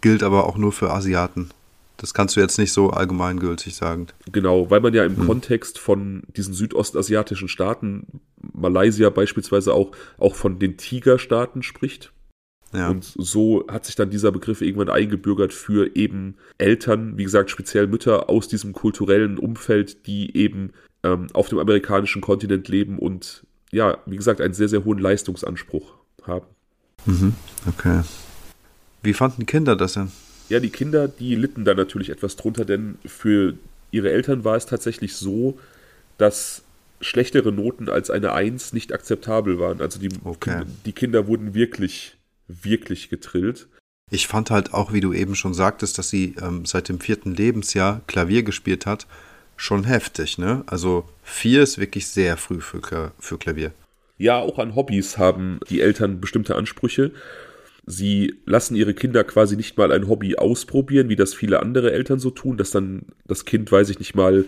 gilt aber auch nur für Asiaten. Das kannst du jetzt nicht so allgemeingültig sagen. Genau, weil man ja im Kontext von diesen südostasiatischen Staaten, Malaysia beispielsweise auch, auch von den Tigerstaaten spricht. Ja. Und so hat sich dann dieser Begriff irgendwann eingebürgert für eben Eltern, wie gesagt, speziell Mütter aus diesem kulturellen Umfeld, die eben ähm, auf dem amerikanischen Kontinent leben und ja, wie gesagt, einen sehr, sehr hohen Leistungsanspruch haben. Mhm. Okay. Wie fanden Kinder das denn? Ja, die Kinder, die litten da natürlich etwas drunter, denn für ihre Eltern war es tatsächlich so, dass schlechtere Noten als eine Eins nicht akzeptabel waren. Also die, Okay. die Kinder wurden wirklich, wirklich getrillt. Ich fand halt auch, wie du eben schon sagtest, dass sie ähm, seit dem vierten Lebensjahr Klavier gespielt hat. schon heftig, ne? Also vier ist wirklich sehr früh für, für Klavier. Ja, auch an Hobbys haben die Eltern bestimmte Ansprüche. Sie lassen ihre Kinder quasi nicht mal ein Hobby ausprobieren, wie das viele andere Eltern so tun, dass dann das Kind, weiß ich nicht mal,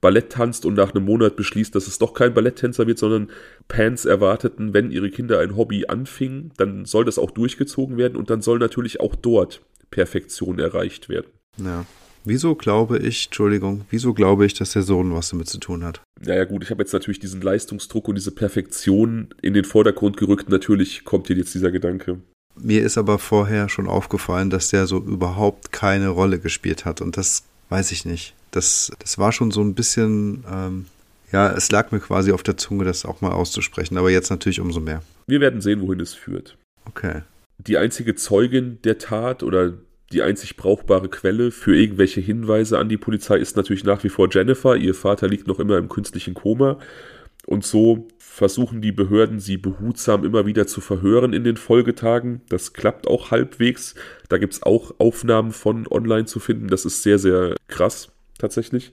Ballett tanzt und nach einem Monat beschließt, dass es doch kein Balletttänzer wird, sondern Pants erwarteten, wenn ihre Kinder ein Hobby anfingen, dann soll das auch durchgezogen werden und dann soll natürlich auch dort Perfektion erreicht werden. Ja. Wieso glaube ich, Entschuldigung, wieso glaube ich, dass der Sohn was damit zu tun hat? Naja gut, ich habe jetzt natürlich diesen Leistungsdruck und diese Perfektion in den Vordergrund gerückt. Natürlich kommt hier jetzt dieser Gedanke. Mir ist aber vorher schon aufgefallen, dass der so überhaupt keine Rolle gespielt hat. Und das weiß ich nicht. Das, das war schon so ein bisschen, ähm, ja, es lag mir quasi auf der Zunge, das auch mal auszusprechen. Aber jetzt natürlich umso mehr. Wir werden sehen, wohin es führt. Okay. Die einzige Zeugin der Tat oder die einzig brauchbare Quelle für irgendwelche Hinweise an die Polizei ist natürlich nach wie vor Jennifer. Ihr Vater liegt noch immer im künstlichen Koma. Und so versuchen die Behörden, sie behutsam immer wieder zu verhören in den Folgetagen. Das klappt auch halbwegs. Da gibt es auch Aufnahmen von online zu finden. Das ist sehr, sehr krass tatsächlich.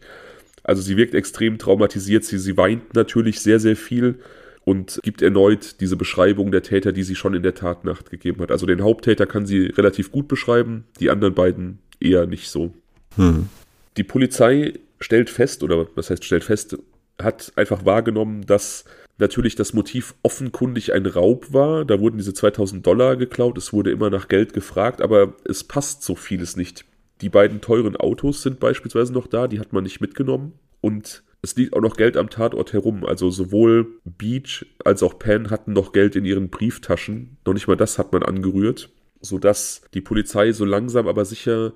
Also sie wirkt extrem traumatisiert. Sie, sie weint natürlich sehr, sehr viel und gibt erneut diese Beschreibung der Täter, die sie schon in der Tatnacht gegeben hat. Also den Haupttäter kann sie relativ gut beschreiben, die anderen beiden eher nicht so. Hm. Die Polizei stellt fest, oder was heißt stellt fest, hat einfach wahrgenommen, dass natürlich das Motiv offenkundig ein Raub war. Da wurden diese 2000 Dollar geklaut, es wurde immer nach Geld gefragt, aber es passt so vieles nicht. Die beiden teuren Autos sind beispielsweise noch da, die hat man nicht mitgenommen. Und es liegt auch noch Geld am Tatort herum. Also sowohl Beach als auch Penn hatten noch Geld in ihren Brieftaschen. Noch nicht mal das hat man angerührt, sodass die Polizei so langsam aber sicher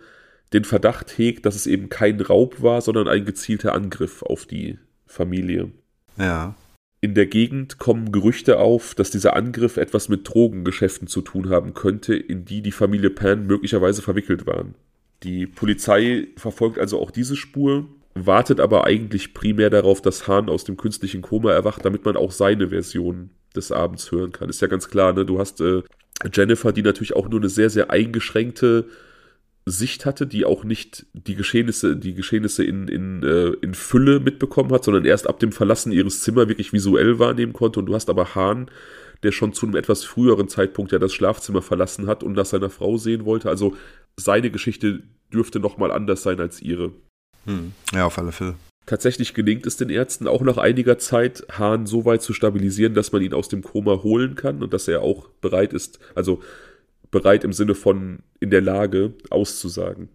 den Verdacht hegt, dass es eben kein Raub war, sondern ein gezielter Angriff auf die Familie. Ja. In der Gegend kommen Gerüchte auf, dass dieser Angriff etwas mit Drogengeschäften zu tun haben könnte, in die die Familie Pan möglicherweise verwickelt waren. Die Polizei verfolgt also auch diese Spur, wartet aber eigentlich primär darauf, dass Hahn aus dem künstlichen Koma erwacht, damit man auch seine Version des Abends hören kann. Ist ja ganz klar, ne? Du hast äh, Jennifer, die natürlich auch nur eine sehr, sehr eingeschränkte Sicht hatte, die auch nicht die Geschehnisse, die Geschehnisse in, in, äh, in Fülle mitbekommen hat, sondern erst ab dem Verlassen ihres Zimmers wirklich visuell wahrnehmen konnte. Und du hast aber Hahn, der schon zu einem etwas früheren Zeitpunkt ja das Schlafzimmer verlassen hat und nach seiner Frau sehen wollte. Also seine Geschichte dürfte nochmal anders sein als ihre. Hm. Ja, auf alle Fälle. Tatsächlich gelingt es den Ärzten auch nach einiger Zeit, Hahn so weit zu stabilisieren, dass man ihn aus dem Koma holen kann und dass er auch bereit ist, also bereit im Sinne von in der Lage auszusagen.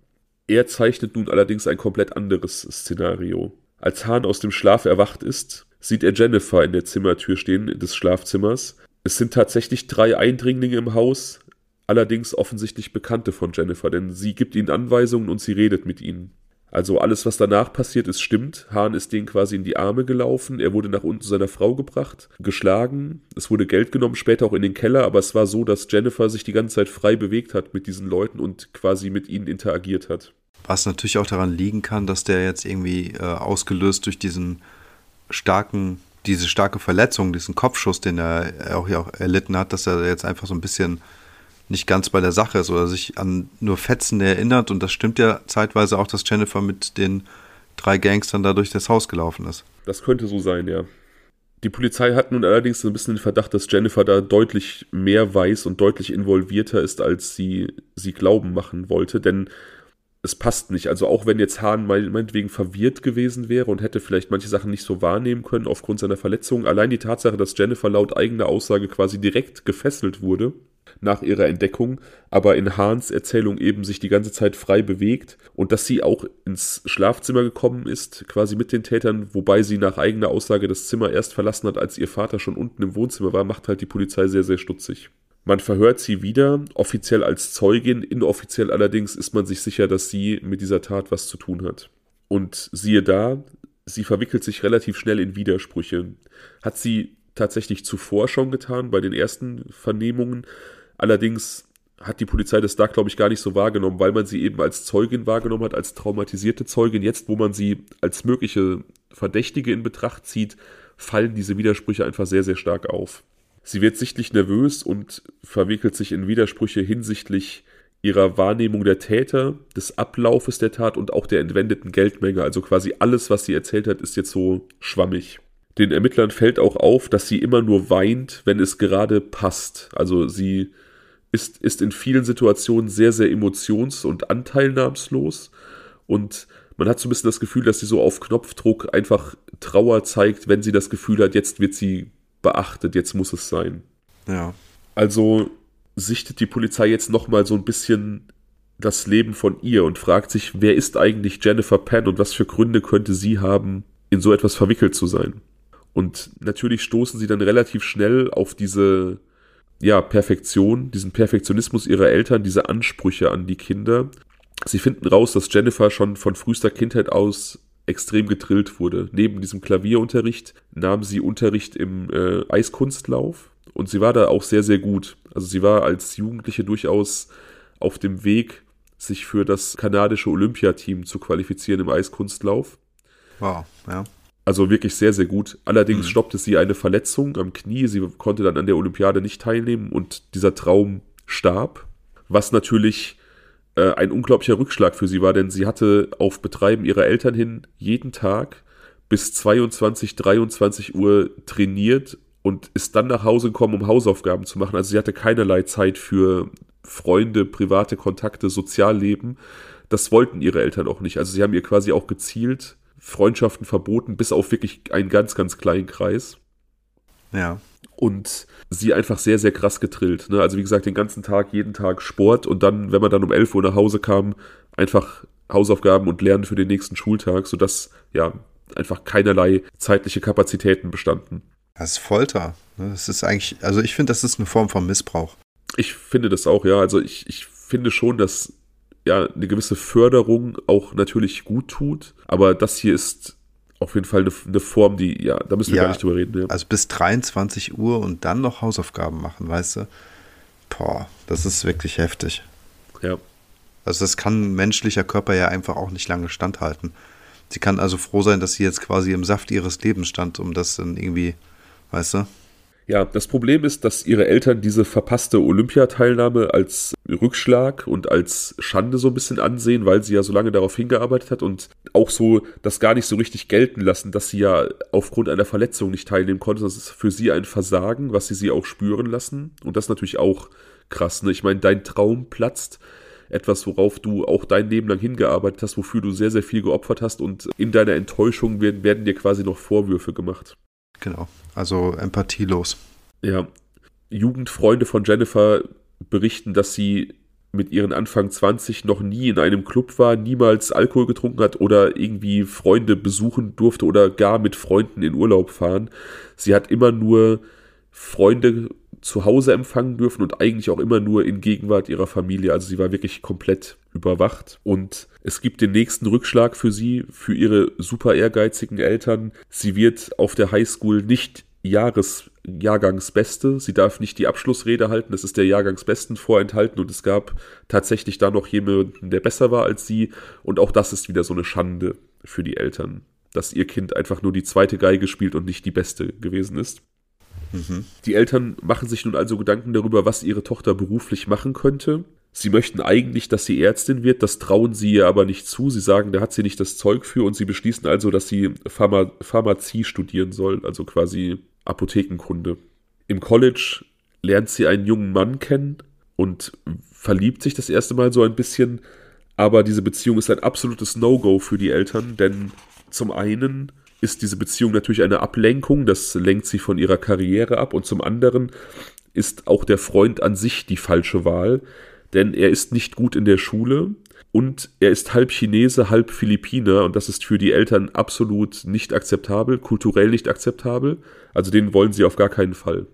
Er zeichnet nun allerdings ein komplett anderes Szenario. Als Hahn aus dem Schlaf erwacht ist, sieht er Jennifer in der Zimmertür stehen des Schlafzimmers. Es sind tatsächlich drei Eindringlinge im Haus, allerdings offensichtlich Bekannte von Jennifer, denn sie gibt ihnen Anweisungen und sie redet mit ihnen. Also alles, was danach passiert ist, stimmt. Hahn ist denen quasi in die Arme gelaufen. Er wurde nach unten seiner Frau gebracht, geschlagen. Es wurde Geld genommen, später auch in den Keller. Aber es war so, dass Jennifer sich die ganze Zeit frei bewegt hat mit diesen Leuten und quasi mit ihnen interagiert hat. Was natürlich auch daran liegen kann, dass der jetzt irgendwie äh, ausgelöst durch diesen starken, diese starke Verletzung, diesen Kopfschuss, den er auch, auch erlitten hat, dass er jetzt einfach so ein bisschen nicht ganz bei der Sache ist oder sich an nur Fetzen erinnert. Und das stimmt ja zeitweise auch, dass Jennifer mit den drei Gangstern da durch das Haus gelaufen ist. Das könnte so sein, ja. Die Polizei hat nun allerdings ein bisschen den Verdacht, dass Jennifer da deutlich mehr weiß und deutlich involvierter ist, als sie sie glauben machen wollte, denn es passt nicht. Also auch wenn jetzt Hahn meinetwegen verwirrt gewesen wäre und hätte vielleicht manche Sachen nicht so wahrnehmen können aufgrund seiner Verletzung, allein die Tatsache, dass Jennifer laut eigener Aussage quasi direkt gefesselt wurde, nach ihrer Entdeckung, aber in Hahns Erzählung eben sich die ganze Zeit frei bewegt und dass sie auch ins Schlafzimmer gekommen ist, quasi mit den Tätern, wobei sie nach eigener Aussage das Zimmer erst verlassen hat, als ihr Vater schon unten im Wohnzimmer war, macht halt die Polizei sehr, sehr stutzig. Man verhört sie wieder, offiziell als Zeugin, inoffiziell allerdings ist man sich sicher, dass sie mit dieser Tat was zu tun hat. Und siehe da, sie verwickelt sich relativ schnell in Widersprüche. Hat sie tatsächlich zuvor schon getan, bei den ersten Vernehmungen, Allerdings hat die Polizei das da, glaube ich, gar nicht so wahrgenommen, weil man sie eben als Zeugin wahrgenommen hat, als traumatisierte Zeugin. Jetzt, wo man sie als mögliche Verdächtige in Betracht zieht, fallen diese Widersprüche einfach sehr, sehr stark auf. Sie wird sichtlich nervös und verwickelt sich in Widersprüche hinsichtlich ihrer Wahrnehmung der Täter, des Ablaufes der Tat und auch der entwendeten Geldmenge. Also quasi alles, was sie erzählt hat, ist jetzt so schwammig. Den Ermittlern fällt auch auf, dass sie immer nur weint, wenn es gerade passt. Also sie ist, ist in vielen Situationen sehr, sehr emotions- und anteilnahmslos. Und man hat so ein bisschen das Gefühl, dass sie so auf Knopfdruck einfach Trauer zeigt, wenn sie das Gefühl hat, jetzt wird sie beachtet, jetzt muss es sein. Ja. Also sichtet die Polizei jetzt nochmal so ein bisschen das Leben von ihr und fragt sich, wer ist eigentlich Jennifer Penn und was für Gründe könnte sie haben, in so etwas verwickelt zu sein. Und natürlich stoßen sie dann relativ schnell auf diese ja, Perfektion, diesen Perfektionismus ihrer Eltern, diese Ansprüche an die Kinder. Sie finden raus, dass Jennifer schon von frühester Kindheit aus extrem getrillt wurde. Neben diesem Klavierunterricht nahm sie Unterricht im äh, Eiskunstlauf und sie war da auch sehr, sehr gut. Also sie war als Jugendliche durchaus auf dem Weg, sich für das kanadische Olympiateam zu qualifizieren im Eiskunstlauf. Wow, ja. Also wirklich sehr, sehr gut. Allerdings mhm. stoppte sie eine Verletzung am Knie. Sie konnte dann an der Olympiade nicht teilnehmen und dieser Traum starb. Was natürlich äh, ein unglaublicher Rückschlag für sie war, denn sie hatte auf Betreiben ihrer Eltern hin jeden Tag bis 22, 23 Uhr trainiert und ist dann nach Hause gekommen, um Hausaufgaben zu machen. Also sie hatte keinerlei Zeit für Freunde, private Kontakte, Sozialleben. Das wollten ihre Eltern auch nicht. Also sie haben ihr quasi auch gezielt Freundschaften verboten, bis auf wirklich einen ganz, ganz kleinen Kreis. Ja. Und sie einfach sehr, sehr krass getrillt. Ne? Also wie gesagt, den ganzen Tag, jeden Tag Sport und dann, wenn man dann um 11 Uhr nach Hause kam, einfach Hausaufgaben und Lernen für den nächsten Schultag, sodass ja einfach keinerlei zeitliche Kapazitäten bestanden. Das ist Folter. Ne? Das ist eigentlich, also ich finde, das ist eine Form von Missbrauch. Ich finde das auch, ja. Also ich, ich finde schon, dass ja eine gewisse Förderung auch natürlich gut tut. Aber das hier ist auf jeden Fall eine, eine Form, die, ja, da müssen wir ja, gar nicht drüber reden. Ja. Also bis 23 Uhr und dann noch Hausaufgaben machen, weißt du? Boah, das ist wirklich heftig. Ja. Also das kann menschlicher Körper ja einfach auch nicht lange standhalten. Sie kann also froh sein, dass sie jetzt quasi im Saft ihres Lebens stand, um das dann irgendwie, weißt du? Ja, das Problem ist, dass ihre Eltern diese verpasste Olympiateilnahme als Rückschlag und als Schande so ein bisschen ansehen, weil sie ja so lange darauf hingearbeitet hat und auch so das gar nicht so richtig gelten lassen, dass sie ja aufgrund einer Verletzung nicht teilnehmen konnte. Das ist für sie ein Versagen, was sie sie auch spüren lassen. Und das ist natürlich auch krass. Ne? Ich meine, dein Traum platzt etwas, worauf du auch dein Leben lang hingearbeitet hast, wofür du sehr, sehr viel geopfert hast und in deiner Enttäuschung werden, werden dir quasi noch Vorwürfe gemacht. Genau, also empathielos. Ja, Jugendfreunde von Jennifer berichten, dass sie mit ihren Anfang 20 noch nie in einem Club war, niemals Alkohol getrunken hat oder irgendwie Freunde besuchen durfte oder gar mit Freunden in Urlaub fahren. Sie hat immer nur Freunde zu Hause empfangen dürfen und eigentlich auch immer nur in Gegenwart ihrer Familie. Also sie war wirklich komplett überwacht. Und es gibt den nächsten Rückschlag für sie, für ihre super ehrgeizigen Eltern. Sie wird auf der Highschool nicht Jahres, Jahrgangsbeste. Sie darf nicht die Abschlussrede halten. Das ist der Jahrgangsbesten vorenthalten. Und es gab tatsächlich da noch jemanden, der besser war als sie. Und auch das ist wieder so eine Schande für die Eltern, dass ihr Kind einfach nur die zweite Geige spielt und nicht die beste gewesen ist. Mhm. Die Eltern machen sich nun also Gedanken darüber, was ihre Tochter beruflich machen könnte. Sie möchten eigentlich, dass sie Ärztin wird, das trauen sie ihr aber nicht zu. Sie sagen, da hat sie nicht das Zeug für und sie beschließen also, dass sie Pharma Pharmazie studieren soll, also quasi Apothekenkunde. Im College lernt sie einen jungen Mann kennen und verliebt sich das erste Mal so ein bisschen, aber diese Beziehung ist ein absolutes No-Go für die Eltern, denn zum einen ist diese Beziehung natürlich eine Ablenkung, das lenkt sie von ihrer Karriere ab. Und zum anderen ist auch der Freund an sich die falsche Wahl, denn er ist nicht gut in der Schule und er ist halb Chinese, halb Philippiner. Und das ist für die Eltern absolut nicht akzeptabel, kulturell nicht akzeptabel, also den wollen sie auf gar keinen Fall.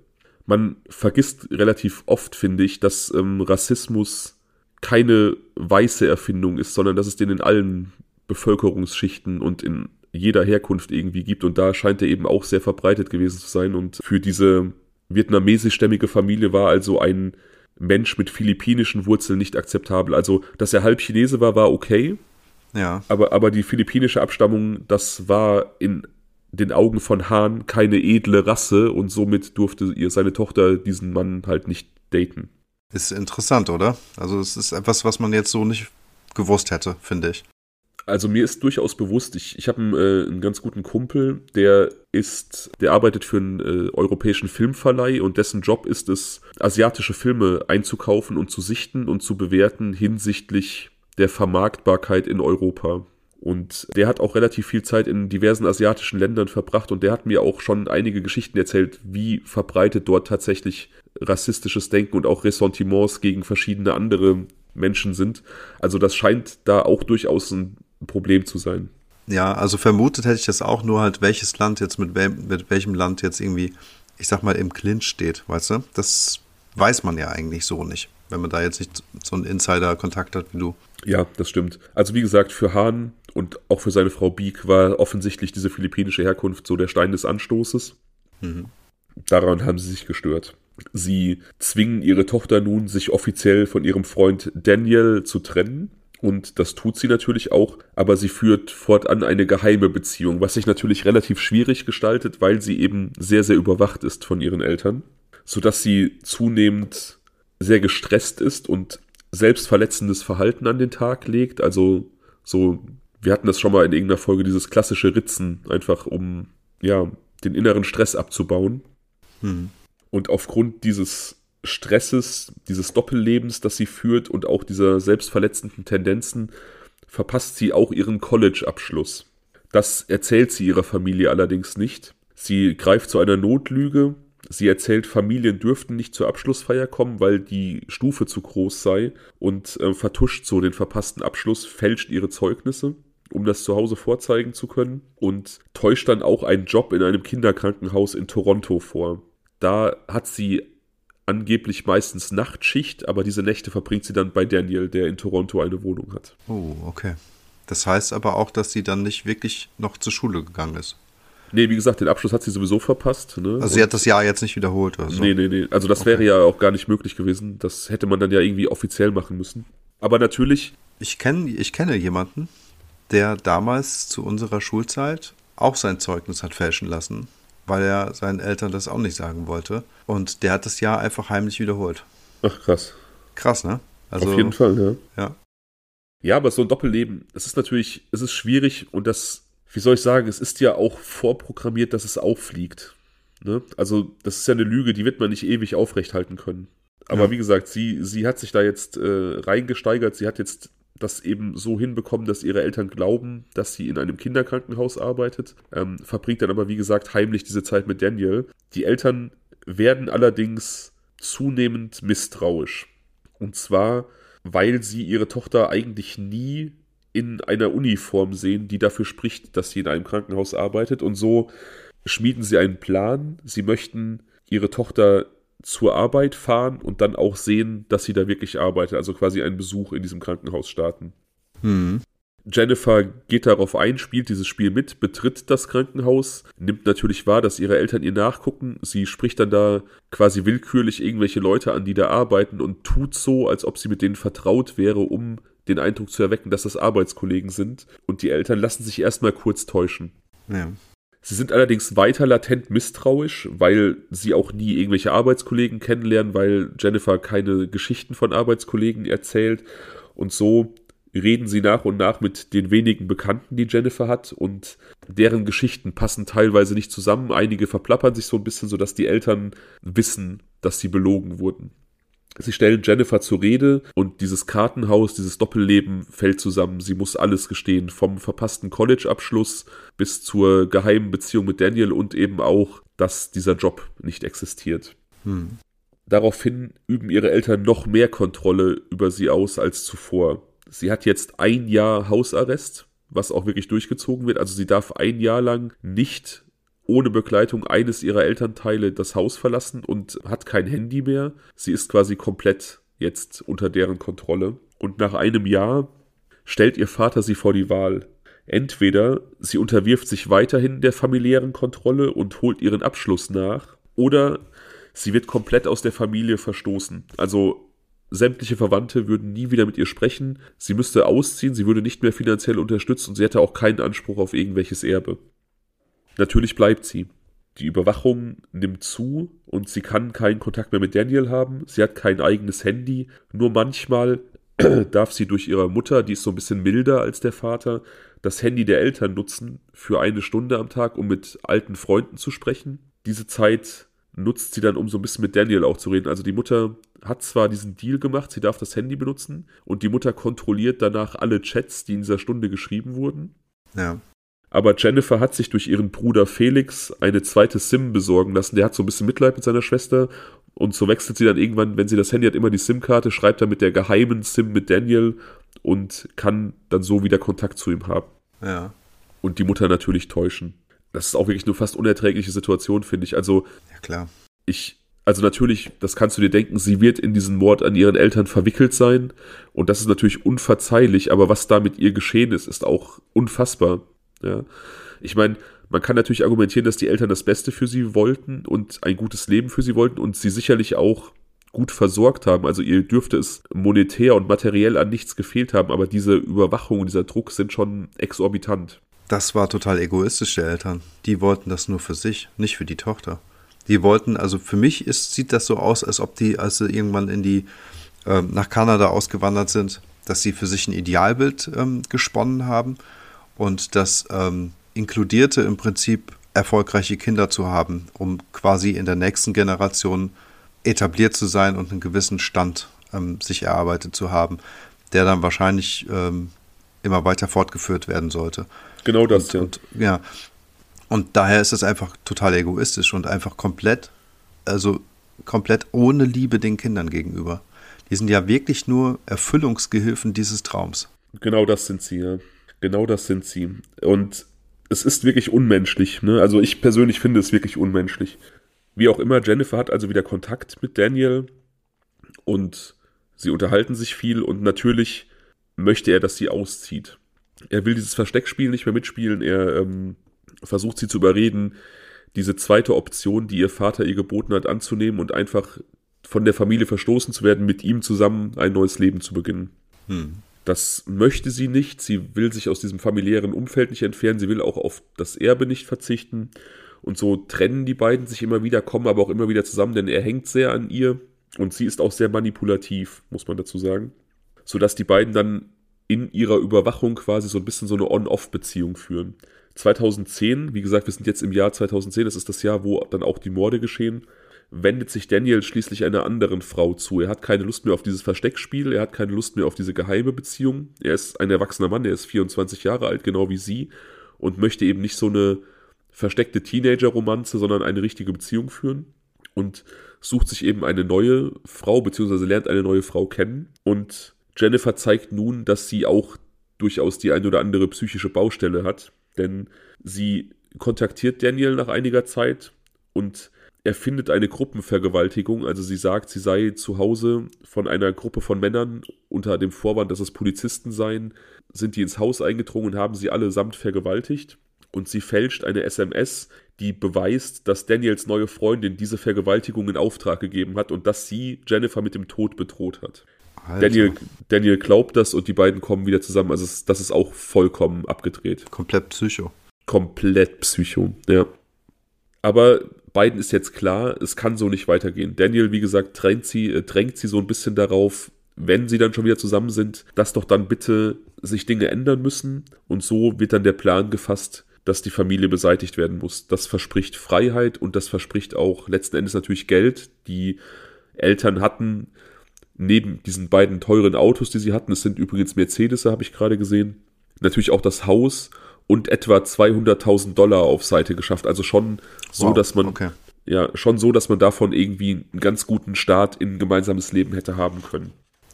Man vergisst relativ oft, finde ich, dass ähm, Rassismus keine weiße Erfindung ist, sondern dass es den in allen Bevölkerungsschichten und in jeder Herkunft irgendwie gibt. Und da scheint er eben auch sehr verbreitet gewesen zu sein. Und für diese vietnamesischstämmige Familie war also ein Mensch mit philippinischen Wurzeln nicht akzeptabel. Also, dass er halb Chinese war, war okay. Ja. Aber, aber die philippinische Abstammung, das war in den Augen von Hahn keine edle Rasse und somit durfte ihr seine Tochter diesen Mann halt nicht daten. Ist interessant, oder? Also es ist etwas, was man jetzt so nicht gewusst hätte, finde ich. Also mir ist durchaus bewusst, ich, ich habe einen, äh, einen ganz guten Kumpel, der ist, der arbeitet für einen äh, europäischen Filmverleih und dessen Job ist es, asiatische Filme einzukaufen und zu sichten und zu bewerten hinsichtlich der Vermarktbarkeit in Europa. Und der hat auch relativ viel Zeit in diversen asiatischen Ländern verbracht und der hat mir auch schon einige Geschichten erzählt, wie verbreitet dort tatsächlich rassistisches Denken und auch Ressentiments gegen verschiedene andere Menschen sind. Also das scheint da auch durchaus ein Problem zu sein. Ja, also vermutet hätte ich das auch, nur halt welches Land jetzt mit, wel mit welchem Land jetzt irgendwie, ich sag mal, im Clinch steht, weißt du? Das weiß man ja eigentlich so nicht, wenn man da jetzt nicht so einen Insider-Kontakt hat wie du. Ja, das stimmt. Also wie gesagt, für Hahn und auch für seine Frau Beek war offensichtlich diese philippinische Herkunft so der Stein des Anstoßes. Mhm. Daran haben sie sich gestört. Sie zwingen ihre Tochter nun, sich offiziell von ihrem Freund Daniel zu trennen. Und das tut sie natürlich auch, aber sie führt fortan eine geheime Beziehung, was sich natürlich relativ schwierig gestaltet, weil sie eben sehr, sehr überwacht ist von ihren Eltern, sodass sie zunehmend sehr gestresst ist und selbstverletzendes Verhalten an den Tag legt. Also so, wir hatten das schon mal in irgendeiner Folge, dieses klassische Ritzen, einfach um ja den inneren Stress abzubauen. Hm. Und aufgrund dieses Stresses, dieses Doppellebens, das sie führt und auch dieser selbstverletzenden Tendenzen, verpasst sie auch ihren College-Abschluss. Das erzählt sie ihrer Familie allerdings nicht. Sie greift zu einer Notlüge. Sie erzählt, Familien dürften nicht zur Abschlussfeier kommen, weil die Stufe zu groß sei und äh, vertuscht so den verpassten Abschluss, fälscht ihre Zeugnisse um das zu Hause vorzeigen zu können und täuscht dann auch einen Job in einem Kinderkrankenhaus in Toronto vor. Da hat sie angeblich meistens Nachtschicht, aber diese Nächte verbringt sie dann bei Daniel, der in Toronto eine Wohnung hat. Oh, okay. Das heißt aber auch, dass sie dann nicht wirklich noch zur Schule gegangen ist. Nee, wie gesagt, den Abschluss hat sie sowieso verpasst. Ne? Also sie hat das Jahr jetzt nicht wiederholt oder so? Nee, nee, nee. Also das okay. wäre ja auch gar nicht möglich gewesen. Das hätte man dann ja irgendwie offiziell machen müssen. Aber natürlich. Ich, kenn, ich kenne jemanden, der damals zu unserer Schulzeit auch sein Zeugnis hat fälschen lassen weil er seinen Eltern das auch nicht sagen wollte. Und der hat das Jahr einfach heimlich wiederholt. Ach, krass. Krass, ne? Also, Auf jeden Fall, ja. Ja. Ja, aber so ein Doppelleben, es ist natürlich, es ist schwierig und das, wie soll ich sagen, es ist ja auch vorprogrammiert, dass es auffliegt. Ne? Also, das ist ja eine Lüge, die wird man nicht ewig aufrechthalten können. Aber ja. wie gesagt, sie, sie hat sich da jetzt äh, reingesteigert, sie hat jetzt das eben so hinbekommen, dass ihre Eltern glauben, dass sie in einem Kinderkrankenhaus arbeitet, ähm, verbringt dann aber, wie gesagt, heimlich diese Zeit mit Daniel. Die Eltern werden allerdings zunehmend misstrauisch. Und zwar, weil sie ihre Tochter eigentlich nie in einer Uniform sehen, die dafür spricht, dass sie in einem Krankenhaus arbeitet. Und so schmieden sie einen Plan. Sie möchten ihre Tochter zur Arbeit fahren und dann auch sehen, dass sie da wirklich arbeitet, also quasi einen Besuch in diesem Krankenhaus starten. Hm. Jennifer geht darauf ein, spielt dieses Spiel mit, betritt das Krankenhaus, nimmt natürlich wahr, dass ihre Eltern ihr nachgucken. Sie spricht dann da quasi willkürlich irgendwelche Leute an, die da arbeiten und tut so, als ob sie mit denen vertraut wäre, um den Eindruck zu erwecken, dass das Arbeitskollegen sind. Und die Eltern lassen sich erstmal kurz täuschen. Ja. Sie sind allerdings weiter latent misstrauisch, weil sie auch nie irgendwelche Arbeitskollegen kennenlernen, weil Jennifer keine Geschichten von Arbeitskollegen erzählt. Und so reden sie nach und nach mit den wenigen Bekannten, die Jennifer hat, und deren Geschichten passen teilweise nicht zusammen. Einige verplappern sich so ein bisschen, sodass die Eltern wissen, dass sie belogen wurden. Sie stellen Jennifer zur Rede und dieses Kartenhaus, dieses Doppelleben fällt zusammen. Sie muss alles gestehen, vom verpassten College-Abschluss bis zur geheimen Beziehung mit Daniel und eben auch, dass dieser Job nicht existiert. Hm. Daraufhin üben ihre Eltern noch mehr Kontrolle über sie aus als zuvor. Sie hat jetzt ein Jahr Hausarrest, was auch wirklich durchgezogen wird. Also sie darf ein Jahr lang nicht ohne Begleitung eines ihrer Elternteile das Haus verlassen und hat kein Handy mehr. Sie ist quasi komplett jetzt unter deren Kontrolle. Und nach einem Jahr stellt ihr Vater sie vor die Wahl. Entweder sie unterwirft sich weiterhin der familiären Kontrolle und holt ihren Abschluss nach, oder sie wird komplett aus der Familie verstoßen. Also sämtliche Verwandte würden nie wieder mit ihr sprechen, sie müsste ausziehen, sie würde nicht mehr finanziell unterstützt und sie hätte auch keinen Anspruch auf irgendwelches Erbe. Natürlich bleibt sie. Die Überwachung nimmt zu und sie kann keinen Kontakt mehr mit Daniel haben. Sie hat kein eigenes Handy. Nur manchmal darf sie durch ihre Mutter, die ist so ein bisschen milder als der Vater, das Handy der Eltern nutzen für eine Stunde am Tag, um mit alten Freunden zu sprechen. Diese Zeit nutzt sie dann, um so ein bisschen mit Daniel auch zu reden. Also die Mutter hat zwar diesen Deal gemacht, sie darf das Handy benutzen und die Mutter kontrolliert danach alle Chats, die in dieser Stunde geschrieben wurden. Ja. Aber Jennifer hat sich durch ihren Bruder Felix eine zweite SIM besorgen lassen. Der hat so ein bisschen Mitleid mit seiner Schwester und so wechselt sie dann irgendwann, wenn sie das Handy hat, immer die SIM-Karte, schreibt dann mit der geheimen SIM mit Daniel und kann dann so wieder Kontakt zu ihm haben. Ja. Und die Mutter natürlich täuschen. Das ist auch wirklich eine fast unerträgliche Situation, finde ich. Also, Ja, klar. ich, also natürlich, das kannst du dir denken, sie wird in diesen Mord an ihren Eltern verwickelt sein. Und das ist natürlich unverzeihlich, aber was da mit ihr geschehen ist, ist auch unfassbar. Ja. Ich meine, man kann natürlich argumentieren, dass die Eltern das Beste für sie wollten und ein gutes Leben für sie wollten und sie sicherlich auch gut versorgt haben. Also ihr dürfte es monetär und materiell an nichts gefehlt haben, aber diese Überwachung und dieser Druck sind schon exorbitant. Das war total egoistisch der Eltern. Die wollten das nur für sich, nicht für die Tochter. Die wollten, also für mich ist, sieht das so aus, als ob die, als sie irgendwann in die, ähm, nach Kanada ausgewandert sind, dass sie für sich ein Idealbild ähm, gesponnen haben und das ähm, inkludierte im Prinzip erfolgreiche Kinder zu haben, um quasi in der nächsten Generation etabliert zu sein und einen gewissen Stand ähm, sich erarbeitet zu haben, der dann wahrscheinlich ähm, immer weiter fortgeführt werden sollte. Genau das, ja. Und, ja. Und daher ist es einfach total egoistisch und einfach komplett, also komplett ohne Liebe den Kindern gegenüber. Die sind ja wirklich nur Erfüllungsgehilfen dieses Traums. Genau das sind sie, ja. Genau das sind sie. Und es ist wirklich unmenschlich. Ne? Also ich persönlich finde es wirklich unmenschlich. Wie auch immer, Jennifer hat also wieder Kontakt mit Daniel und sie unterhalten sich viel und natürlich möchte er, dass sie auszieht. Er will dieses Versteckspiel nicht mehr mitspielen. Er ähm, versucht sie zu überreden, diese zweite Option, die ihr Vater ihr geboten hat, anzunehmen und einfach von der Familie verstoßen zu werden, mit ihm zusammen ein neues Leben zu beginnen. Hm. Das möchte sie nicht. Sie will sich aus diesem familiären Umfeld nicht entfernen. Sie will auch auf das Erbe nicht verzichten. Und so trennen die beiden sich immer wieder, kommen aber auch immer wieder zusammen, denn er hängt sehr an ihr und sie ist auch sehr manipulativ, muss man dazu sagen. Sodass die beiden dann in ihrer Überwachung quasi so ein bisschen so eine On-Off-Beziehung führen. 2010, wie gesagt, wir sind jetzt im Jahr 2010, das ist das Jahr, wo dann auch die Morde geschehen, wendet sich Daniel schließlich einer anderen Frau zu. Er hat keine Lust mehr auf dieses Versteckspiel, er hat keine Lust mehr auf diese geheime Beziehung. Er ist ein erwachsener Mann, er ist 24 Jahre alt, genau wie sie, und möchte eben nicht so eine versteckte Teenager-Romanze, sondern eine richtige Beziehung führen. Und sucht sich eben eine neue Frau, beziehungsweise lernt eine neue Frau kennen. Und Jennifer zeigt nun, dass sie auch durchaus die ein oder andere psychische Baustelle hat. Denn sie kontaktiert Daniel nach einiger Zeit und er findet eine Gruppenvergewaltigung. Also sie sagt, sie sei zu Hause von einer Gruppe von Männern unter dem Vorwand, dass es Polizisten seien, sind die ins Haus eingedrungen und haben sie allesamt vergewaltigt. Und sie fälscht eine SMS, die beweist, dass Daniels neue Freundin diese Vergewaltigung in Auftrag gegeben hat und dass sie Jennifer mit dem Tod bedroht hat. Alter, Daniel, Daniel glaubt das und die beiden kommen wieder zusammen. Also das ist auch vollkommen abgedreht. komplett Psycho. Komplett Psycho, ja. Aber beiden ist jetzt klar, es kann so nicht weitergehen. Daniel, wie gesagt, drängt sie, äh, drängt sie so ein bisschen darauf, wenn sie dann schon wieder zusammen sind, dass doch dann bitte sich Dinge ändern müssen. Und so wird dann der Plan gefasst, dass die Familie beseitigt werden muss. Das verspricht Freiheit und das verspricht auch letzten Endes natürlich Geld. Die Eltern hatten neben diesen beiden teuren Autos, die sie hatten, es sind übrigens Mercedes, habe ich gerade gesehen, natürlich auch das Haus und etwa 200.000 Dollar auf Seite geschafft. Also schon so, Wow, dass man okay. ja schon so, dass man davon irgendwie einen ganz guten Start in ein gemeinsames Leben hätte haben können.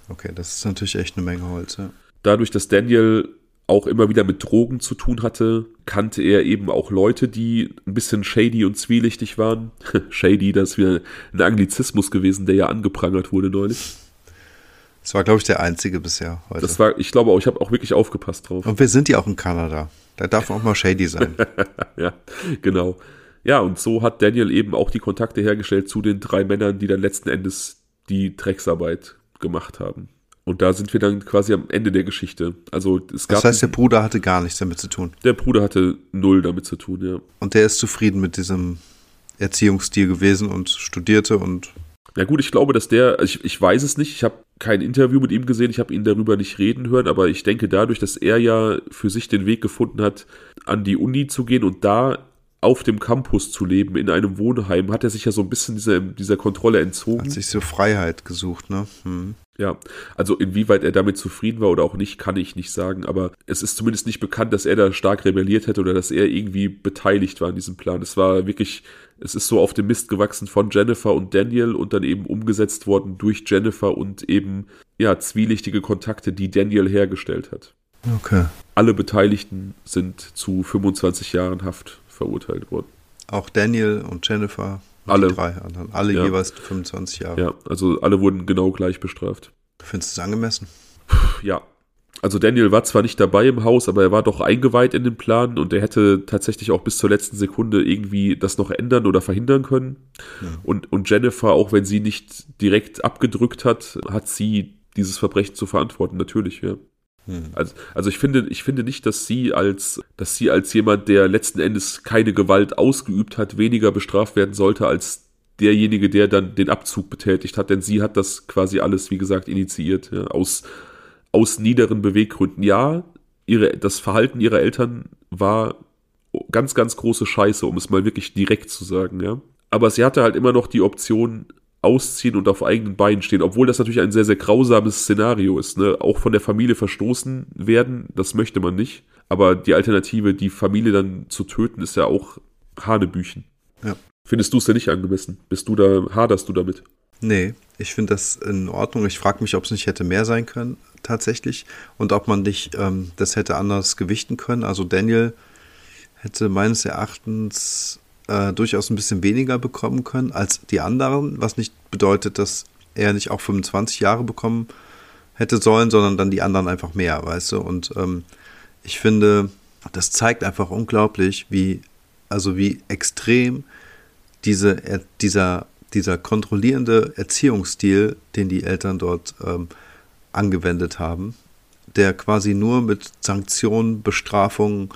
Okay, das ist natürlich echt eine Menge Holz. Ja. Dadurch, dass Daniel auch immer wieder mit Drogen zu tun hatte, kannte er eben auch Leute, die ein bisschen shady und zwielichtig waren. shady, das ist wieder ein Anglizismus gewesen, der ja angeprangert wurde neulich. Das war, glaube ich, der einzige bisher heute. Das war, ich glaube auch, ich habe auch wirklich aufgepasst drauf. und wir sind ja auch in Kanada. Da darf man auch mal shady sein. ja, genau. Ja, und so hat Daniel eben auch die Kontakte hergestellt zu den drei Männern, die dann letzten Endes die Drecksarbeit gemacht haben. Und da sind wir dann quasi am Ende der Geschichte. Also es gab Das heißt, der Bruder hatte gar nichts damit zu tun. der Bruder hatte null damit zu tun, ja. Und der ist zufrieden mit diesem, Erziehungsstil gewesen und studierte und. Ja gut, ich glaube, dass der, ich, ich weiß es nicht, ich habe kein Interview mit ihm gesehen, ich habe ihn darüber nicht reden hören, aber ich denke dadurch, dass er ja für sich den Weg gefunden hat, an die Uni zu gehen und da auf dem Campus zu leben, in einem Wohnheim, hat er sich ja so ein bisschen dieser, dieser Kontrolle entzogen. Hat sich so Freiheit gesucht, ne? Hm. Ja, also inwieweit er damit zufrieden war oder auch nicht, kann ich nicht sagen, aber es ist zumindest nicht bekannt, dass er da stark rebelliert hätte oder dass er irgendwie beteiligt war an diesem Plan. Es war wirklich, es ist so auf dem Mist gewachsen von Jennifer und Daniel und dann eben umgesetzt worden durch Jennifer und eben, ja, zwielichtige Kontakte, die Daniel hergestellt hat. Okay. Alle Beteiligten sind zu 25 Jahren Haft verurteilt worden. Auch Daniel und Jennifer. Alle. drei anderen. Alle Ja. jeweils 25 Jahre. Ja, also alle wurden genau gleich bestraft. Findest du es angemessen? Ja. Also Daniel war zwar nicht dabei im Haus, aber er war doch eingeweiht in den Plan und er hätte tatsächlich auch bis zur letzten Sekunde irgendwie das noch ändern oder verhindern können. Und, und Jennifer, auch wenn sie nicht direkt abgedrückt hat, hat sie dieses Verbrechen zu verantworten, natürlich, ja. Also, also ich finde, ich finde nicht, dass sie als, dass sie als jemand, der letzten Endes keine Gewalt ausgeübt hat, weniger bestraft werden sollte als derjenige, der dann den Abzug betätigt hat, denn sie hat das quasi alles, wie gesagt, initiiert, ja, aus, aus niederen Beweggründen. Ja, ihre, das Verhalten ihrer Eltern war ganz, ganz große Scheiße, um es mal wirklich direkt zu sagen, ja. Aber sie hatte halt immer noch die Option, ausziehen und auf eigenen Beinen stehen, obwohl das natürlich ein sehr, sehr grausames Szenario ist, ne? Auch von der Familie verstoßen werden, das möchte man nicht. Aber die Alternative, die Familie dann zu töten, ist ja auch Hanebüchen. Ja. Findest du es denn nicht angemessen? Bist du da, haderst du damit? Nee, ich finde das in Ordnung. Ich frage mich, ob es nicht hätte mehr sein können, tatsächlich. Und ob man nicht ähm, das hätte anders gewichten können. Also Daniel hätte meines Erachtens äh, durchaus ein bisschen weniger bekommen können als die anderen, was nicht bedeutet, dass er nicht auch 25 Jahre bekommen hätte sollen, sondern dann die anderen einfach mehr, weißt du? Und ähm, ich finde, das zeigt einfach unglaublich, wie, also wie extrem diese, er- dieser, dieser kontrollierende Erziehungsstil, den die Eltern dort ähm, angewendet haben, der quasi nur mit Sanktionen, Bestrafungen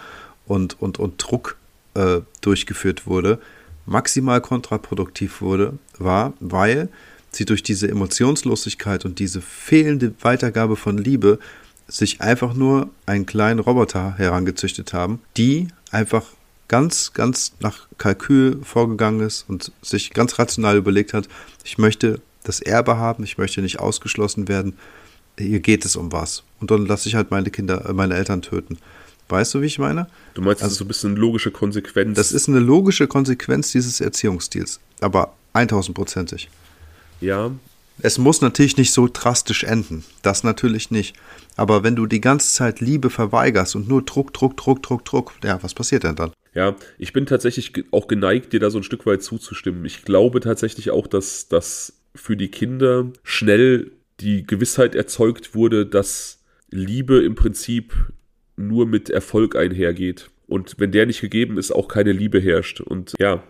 und, und, und Druck äh, durchgeführt wurde, maximal kontraproduktiv wurde, war, weil sie durch diese Emotionslosigkeit und diese fehlende Weitergabe von Liebe sich einfach nur einen kleinen Roboter herangezüchtet haben, die einfach ganz, ganz nach Kalkül vorgegangen ist und sich ganz rational überlegt hat, ich möchte das Erbe haben, ich möchte nicht ausgeschlossen werden, hier geht es um was. Und dann lasse ich halt meine Kinder, äh, meine Eltern töten. Weißt du, wie ich meine? Du meinst, das ist so ein bisschen logische Konsequenz. Das ist eine logische Konsequenz dieses Erziehungsstils, aber 1000%ig. ja, Es muss natürlich nicht so drastisch enden, das natürlich nicht. Aber wenn du die ganze Zeit Liebe verweigerst und nur Druck, Druck, Druck, Druck, Druck, ja, was passiert denn dann? Ja, ich bin tatsächlich auch geneigt, dir da so ein Stück weit zuzustimmen. Ich glaube tatsächlich auch, dass, dass für die Kinder schnell die Gewissheit erzeugt wurde, dass Liebe im Prinzip nur mit Erfolg einhergeht. Und wenn der nicht gegeben ist, auch keine Liebe herrscht. Und ja,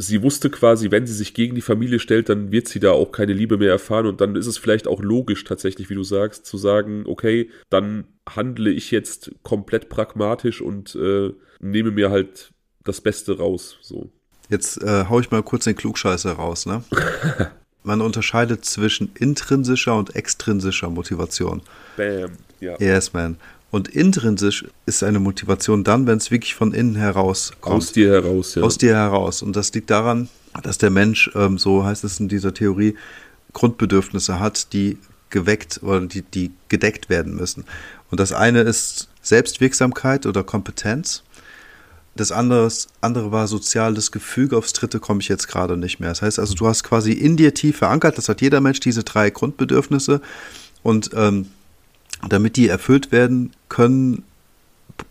sie wusste quasi, wenn sie sich gegen die Familie stellt, dann wird sie da auch keine Liebe mehr erfahren. Und dann ist es vielleicht auch logisch tatsächlich, wie du sagst, zu sagen, okay, dann handle ich jetzt komplett pragmatisch und äh, nehme mir halt das Beste raus. So. Jetzt äh, hau ich mal kurz den Klugscheißer raus, ne? Man unterscheidet zwischen intrinsischer und extrinsischer Motivation. Bam. Ja. Yes, man. Und intrinsisch ist eine Motivation dann, wenn es wirklich von innen heraus kommt. Aus dir heraus, ja. aus dir heraus. Und das liegt daran, dass der Mensch, ähm, so heißt es in dieser Theorie, Grundbedürfnisse hat, die geweckt oder die, die gedeckt werden müssen. Und das eine ist Selbstwirksamkeit oder Kompetenz. Das andere, andere war soziales Gefüge. Aufs dritte komme ich jetzt gerade nicht mehr. Das heißt also, du hast quasi in dir tief verankert, das hat jeder Mensch, diese drei Grundbedürfnisse. Und ähm, damit die erfüllt werden können,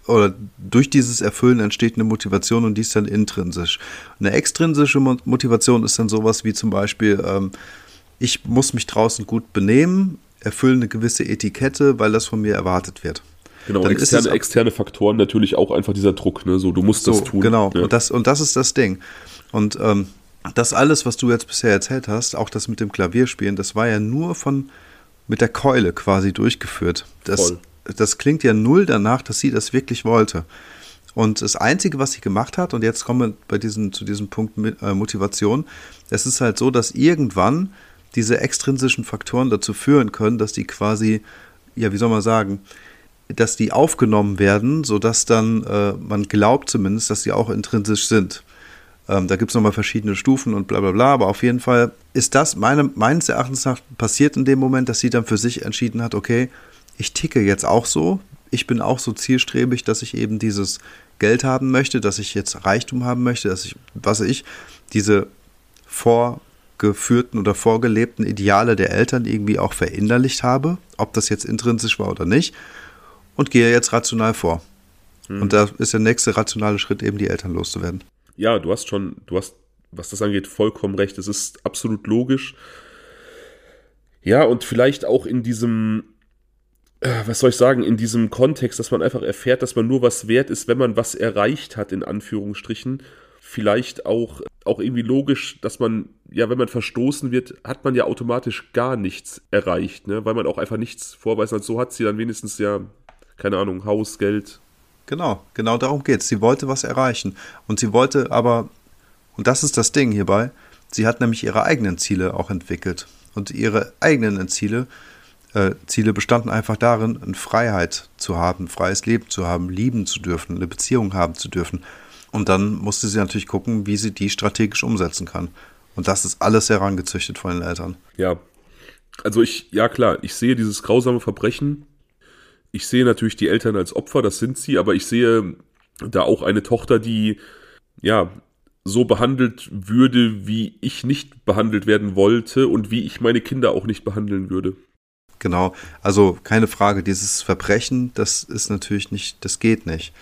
oder durch dieses Erfüllen entsteht eine Motivation und die ist dann intrinsisch. Eine extrinsische Mo- Motivation ist dann sowas wie zum Beispiel, ähm, ich muss mich draußen gut benehmen, erfülle eine gewisse Etikette, weil das von mir erwartet wird. Genau, Dann ist externe, es ab- externe Faktoren natürlich auch einfach dieser Druck, ne? So, du musst das tun. Genau, Ja. und, das, und das ist das Ding. Und ähm, das alles, was du jetzt bisher erzählt hast, auch das mit dem Klavierspielen, das war ja nur von mit der Keule quasi durchgeführt. Das, Voll. das klingt ja null danach, dass sie das wirklich wollte. Und das Einzige, was sie gemacht hat, und jetzt kommen wir bei diesem, zu diesem Punkt äh, Motivation, es ist halt so, dass irgendwann diese extrinsischen Faktoren dazu führen können, dass die quasi, ja, wie soll man sagen, dass die aufgenommen werden, sodass dann äh, man glaubt zumindest, dass sie auch intrinsisch sind. Ähm, da gibt es nochmal verschiedene Stufen und bla bla bla, aber auf jeden Fall ist das meine, meines Erachtens nach passiert in dem Moment, dass sie dann für sich entschieden hat, okay, ich ticke jetzt auch so, ich bin auch so zielstrebig, dass ich eben dieses Geld haben möchte, dass ich jetzt Reichtum haben möchte, dass ich, was ich, diese vorgeführten oder vorgelebten Ideale der Eltern irgendwie auch verinnerlicht habe, ob das jetzt intrinsisch war oder nicht, und gehe jetzt rational vor. Hm. Und da ist der nächste rationale Schritt eben die Eltern loszuwerden. Ja, du hast schon, du hast, was das angeht, vollkommen recht. Es ist absolut logisch. Ja, und vielleicht auch in diesem, äh, was soll ich sagen, in diesem Kontext, dass man einfach erfährt, dass man nur was wert ist, wenn man was erreicht hat, in Anführungsstrichen. Vielleicht auch, auch irgendwie logisch, dass man, ja, wenn man verstoßen wird, hat man ja automatisch gar nichts erreicht, ne? weil man auch einfach nichts vorweist. Und so hat sie dann wenigstens ja, keine Ahnung, Haus, Geld. Genau, genau darum geht es. Sie wollte was erreichen. Und sie wollte aber, und das ist das Ding hierbei, sie hat nämlich ihre eigenen Ziele auch entwickelt. Und ihre eigenen Ziele äh, Ziele bestanden einfach darin, eine Freiheit zu haben, freies Leben zu haben, lieben zu dürfen, eine Beziehung haben zu dürfen. Und dann musste sie natürlich gucken, wie sie die strategisch umsetzen kann. Und das ist alles herangezüchtet von den Eltern. Ja. Also ich, ja klar, ich sehe dieses grausame Verbrechen. Ich sehe natürlich die Eltern als Opfer, das sind sie, aber ich sehe da auch eine Tochter, die, ja, so behandelt würde, wie ich nicht behandelt werden wollte und wie ich meine Kinder auch nicht behandeln würde. Genau, also keine Frage, dieses Verbrechen, das ist natürlich nicht, das geht nicht.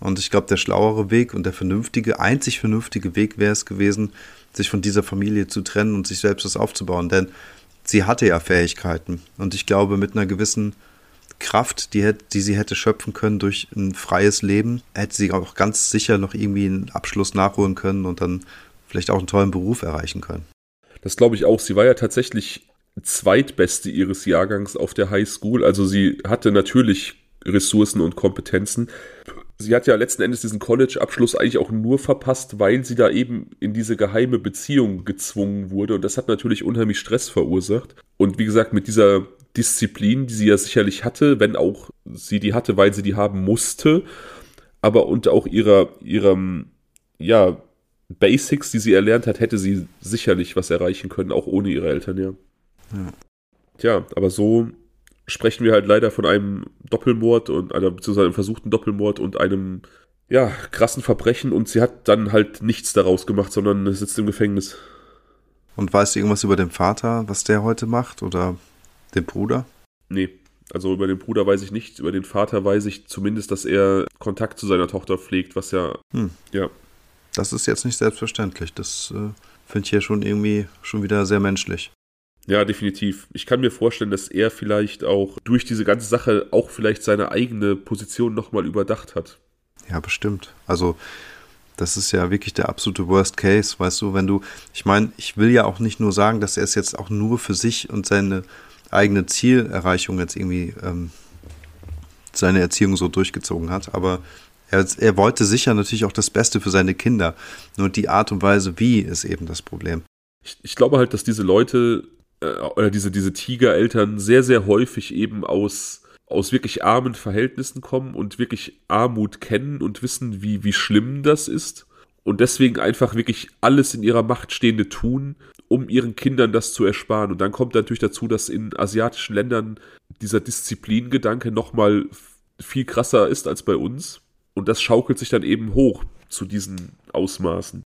Und ich glaube, der schlauere Weg und der vernünftige, einzig vernünftige Weg wäre es gewesen, sich von dieser Familie zu trennen und sich selbst das aufzubauen. Denn sie hatte ja Fähigkeiten. Und ich glaube, mit einer gewissen Kraft, die, die sie hätte schöpfen können durch ein freies Leben, hätte sie auch ganz sicher noch irgendwie einen Abschluss nachholen können und dann vielleicht auch einen tollen Beruf erreichen können. Das glaube ich auch. Sie war ja tatsächlich zweitbeste ihres Jahrgangs auf der High School. Also sie hatte natürlich Ressourcen und Kompetenzen. Sie hat ja letzten Endes diesen College-Abschluss eigentlich auch nur verpasst, weil sie da eben in diese geheime Beziehung gezwungen wurde. Und das hat natürlich unheimlich Stress verursacht. Und wie gesagt, mit dieser Disziplin, die sie ja sicherlich hatte, wenn auch sie die hatte, weil sie die haben musste, aber unter auch ihrer, ihrem, ja, Basics, die sie erlernt hat, hätte sie sicherlich was erreichen können, auch ohne ihre Eltern, ja. Ja. Tja, aber so sprechen wir halt leider von einem Doppelmord und einer, beziehungsweise einem versuchten Doppelmord und einem, ja, krassen Verbrechen und sie hat dann halt nichts daraus gemacht, sondern sitzt im Gefängnis. Und weißt du irgendwas über den Vater, was der heute macht oder den Bruder? Nee, also über den Bruder weiß ich nicht, über den Vater weiß ich zumindest, dass er Kontakt zu seiner Tochter pflegt, was ja, hm. ja. Das ist jetzt nicht selbstverständlich. Das äh, finde ich ja schon irgendwie schon wieder sehr menschlich. Ja, definitiv. Ich kann mir vorstellen, dass er vielleicht auch durch diese ganze Sache auch vielleicht seine eigene Position nochmal überdacht hat. Ja, bestimmt. Also, das ist ja wirklich der absolute Worst Case, weißt du, wenn du, ich meine, ich will ja auch nicht nur sagen, dass er es jetzt auch nur für sich und seine eigene Zielerreichung jetzt irgendwie ähm, seine Erziehung so durchgezogen hat, aber er, er wollte sicher natürlich auch das Beste für seine Kinder. Nur die Art und Weise, wie, ist eben das Problem. Ich, ich glaube halt, dass diese Leute äh, oder diese, diese Tigereltern sehr, sehr häufig eben aus, aus wirklich armen Verhältnissen kommen und wirklich Armut kennen und wissen, wie, wie schlimm das ist. Und deswegen einfach wirklich alles in ihrer Macht Stehende tun, um ihren Kindern das zu ersparen. Und dann kommt natürlich dazu, dass in asiatischen Ländern dieser Disziplingedanke nochmal viel krasser ist als bei uns. Und das schaukelt sich dann eben hoch zu diesen Ausmaßen.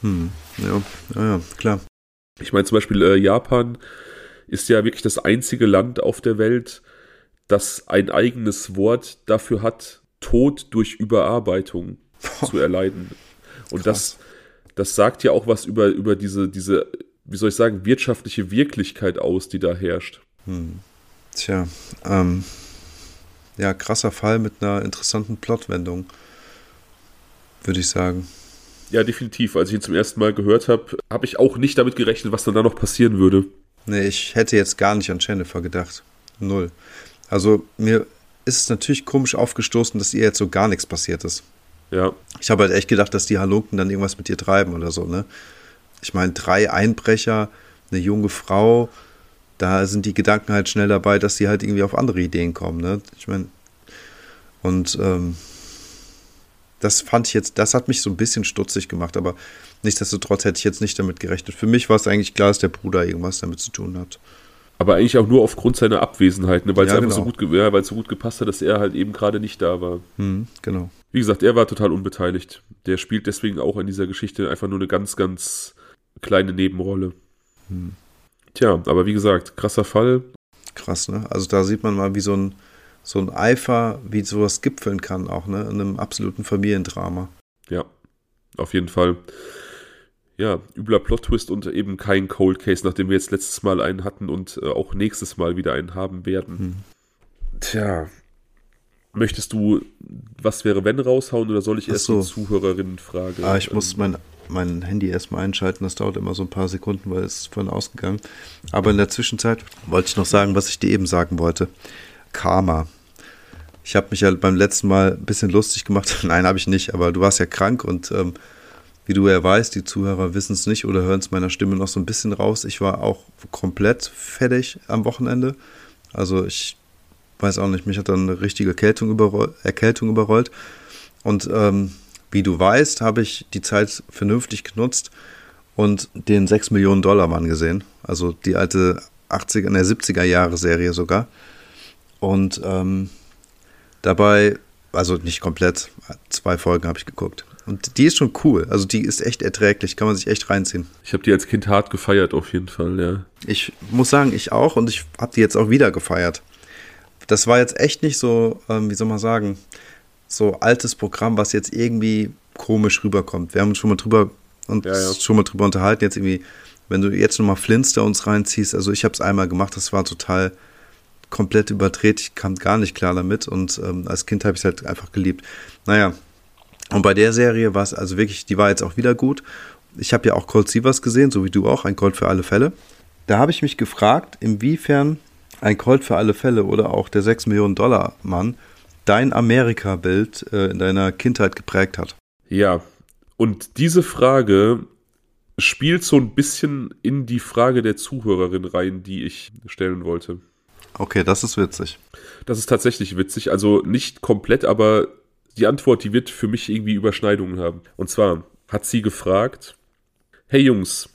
Hm, ja, ja, ja klar. Ich meine zum Beispiel äh, Japan ist ja wirklich das einzige Land auf der Welt, das ein eigenes Wort dafür hat, Tod durch Überarbeitung zu erleiden. Und das, das sagt ja auch was über, über diese, diese, wie soll ich sagen, wirtschaftliche Wirklichkeit aus, die da herrscht. Hm. Tja, ähm, ja, krasser Fall mit einer interessanten Plotwendung, würde ich sagen. Ja, definitiv. Als ich ihn zum ersten Mal gehört habe, habe ich auch nicht damit gerechnet, was dann da noch passieren würde. Nee, ich hätte jetzt gar nicht an Jennifer gedacht. Null. Also mir ist es natürlich komisch aufgestoßen, dass ihr jetzt so gar nichts passiert ist. Ja. Ich habe halt echt gedacht, dass die Halunken dann irgendwas mit dir treiben oder so, ne? Ich meine, drei Einbrecher, eine junge Frau, da sind die Gedanken halt schnell dabei, dass sie halt irgendwie auf andere Ideen kommen, ne? Ich meine, und ähm, das fand ich jetzt, das hat mich so ein bisschen stutzig gemacht, aber nichtsdestotrotz hätte ich jetzt nicht damit gerechnet. Für mich war es eigentlich klar, dass der Bruder irgendwas damit zu tun hat. Aber eigentlich auch nur aufgrund seiner Abwesenheit, ne? weil es Ja, einfach so genau. gut, ja, weil es so gut gepasst hat, dass er halt eben gerade nicht da war. Hm, genau. Wie gesagt, er war total unbeteiligt. Der spielt deswegen auch in dieser Geschichte einfach nur eine ganz, ganz kleine Nebenrolle. Hm. Tja, aber wie gesagt, krasser Fall. Krass, ne? Also da sieht man mal, wie so ein, so ein Eifer, wie sowas gipfeln kann, auch, ne? In einem absoluten Familiendrama. Ja, auf jeden Fall. Ja, übler Plot-Twist und eben kein Cold Case, nachdem wir jetzt letztes Mal einen hatten und äh, auch nächstes Mal wieder einen haben werden. Hm. Tja, möchtest du Was wäre wenn raushauen oder soll ich erst so. die Zuhörerinnenfrage? Ah, ich ähm, muss mein, mein Handy erstmal einschalten. Das dauert immer so ein paar Sekunden, weil es ist vorhin ausgegangen. Aber in der Zwischenzeit wollte ich noch sagen, was ich dir eben sagen wollte. Karma. Ich habe mich ja beim letzten Mal ein bisschen lustig gemacht. Nein, habe ich nicht, aber du warst ja krank und ähm, wie du ja weißt, die Zuhörer wissen es nicht oder hören es meiner Stimme noch so ein bisschen raus. Ich war auch komplett fertig am Wochenende. Also ich weiß auch nicht, mich hat dann eine richtige Erkältung, überroll Erkältung überrollt. Und ähm, wie du weißt, habe ich die Zeit vernünftig genutzt und den 6 Millionen Dollar Mann gesehen. Also die alte 80er, ne, 70er Jahre Serie sogar. Und ähm, dabei, also nicht komplett, zwei Folgen habe ich geguckt. Und die ist schon cool. Also die ist echt erträglich, kann man sich echt reinziehen. Ich habe die als Kind hart gefeiert, auf jeden Fall, ja. Ich muss sagen, ich auch und ich habe die jetzt auch wieder gefeiert. Das war jetzt echt nicht so, ähm, wie soll man sagen, so altes Programm, was jetzt irgendwie komisch rüberkommt. Wir haben uns schon mal drüber und Ja, ja. schon mal drüber unterhalten. Jetzt irgendwie, wenn du jetzt nochmal Flintstones reinziehst, also ich habe es einmal gemacht, das war total komplett überdreht. Ich kam gar nicht klar damit und ähm, als Kind habe ich es halt einfach geliebt. Naja, und bei der Serie war es also wirklich, die war jetzt auch wieder gut. Ich habe ja auch Cold Sievers gesehen, so wie du auch, ein Cold für alle Fälle. Da habe ich mich gefragt, inwiefern ein Cold für alle Fälle oder auch der 6 Millionen Dollar Mann dein Amerika-Bild äh, in deiner Kindheit geprägt hat. Ja, und diese Frage spielt so ein bisschen in die Frage der Zuhörerin rein, die ich stellen wollte. Okay, das ist witzig. Das ist tatsächlich witzig. Also nicht komplett, aber die Antwort, die wird für mich irgendwie Überschneidungen haben. Und zwar hat sie gefragt, hey Jungs,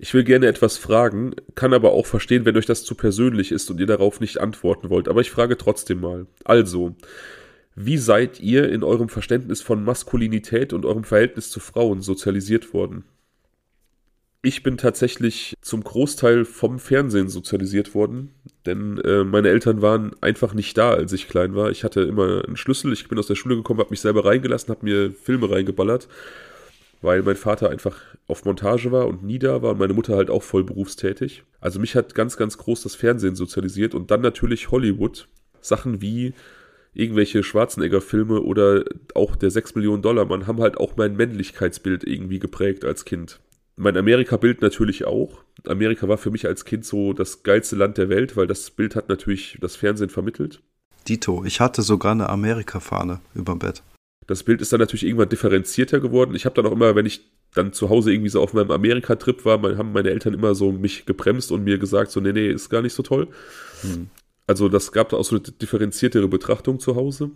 ich will gerne etwas fragen, kann aber auch verstehen, wenn euch das zu persönlich ist und ihr darauf nicht antworten wollt. Aber ich frage trotzdem mal. Also, wie seid ihr in eurem Verständnis von Maskulinität und eurem Verhältnis zu Frauen sozialisiert worden? Ich bin tatsächlich zum Großteil vom Fernsehen sozialisiert worden, denn äh, meine Eltern waren einfach nicht da, als ich klein war. Ich hatte immer einen Schlüssel, ich bin aus der Schule gekommen, habe mich selber reingelassen, habe mir Filme reingeballert, weil mein Vater einfach auf Montage war und nie da war und meine Mutter halt auch voll berufstätig. Also mich hat ganz, ganz groß das Fernsehen sozialisiert und dann natürlich Hollywood. Sachen wie irgendwelche Schwarzenegger-Filme oder auch der 6 Millionen Dollar Mann haben halt auch mein Männlichkeitsbild irgendwie geprägt als Kind. Mein Amerika-Bild natürlich auch. Amerika war für mich als Kind so das geilste Land der Welt, weil das Bild hat natürlich das Fernsehen vermittelt. Dito, ich hatte sogar eine Amerika-Fahne überm Bett. Das Bild ist dann natürlich irgendwann differenzierter geworden. Ich habe dann auch immer, wenn ich dann zu Hause irgendwie so auf meinem Amerika-Trip war, mein, haben meine Eltern immer so mich gebremst und mir gesagt, so, nee, nee, ist gar nicht so toll. Hm. Also das gab da auch so eine differenziertere Betrachtung zu Hause.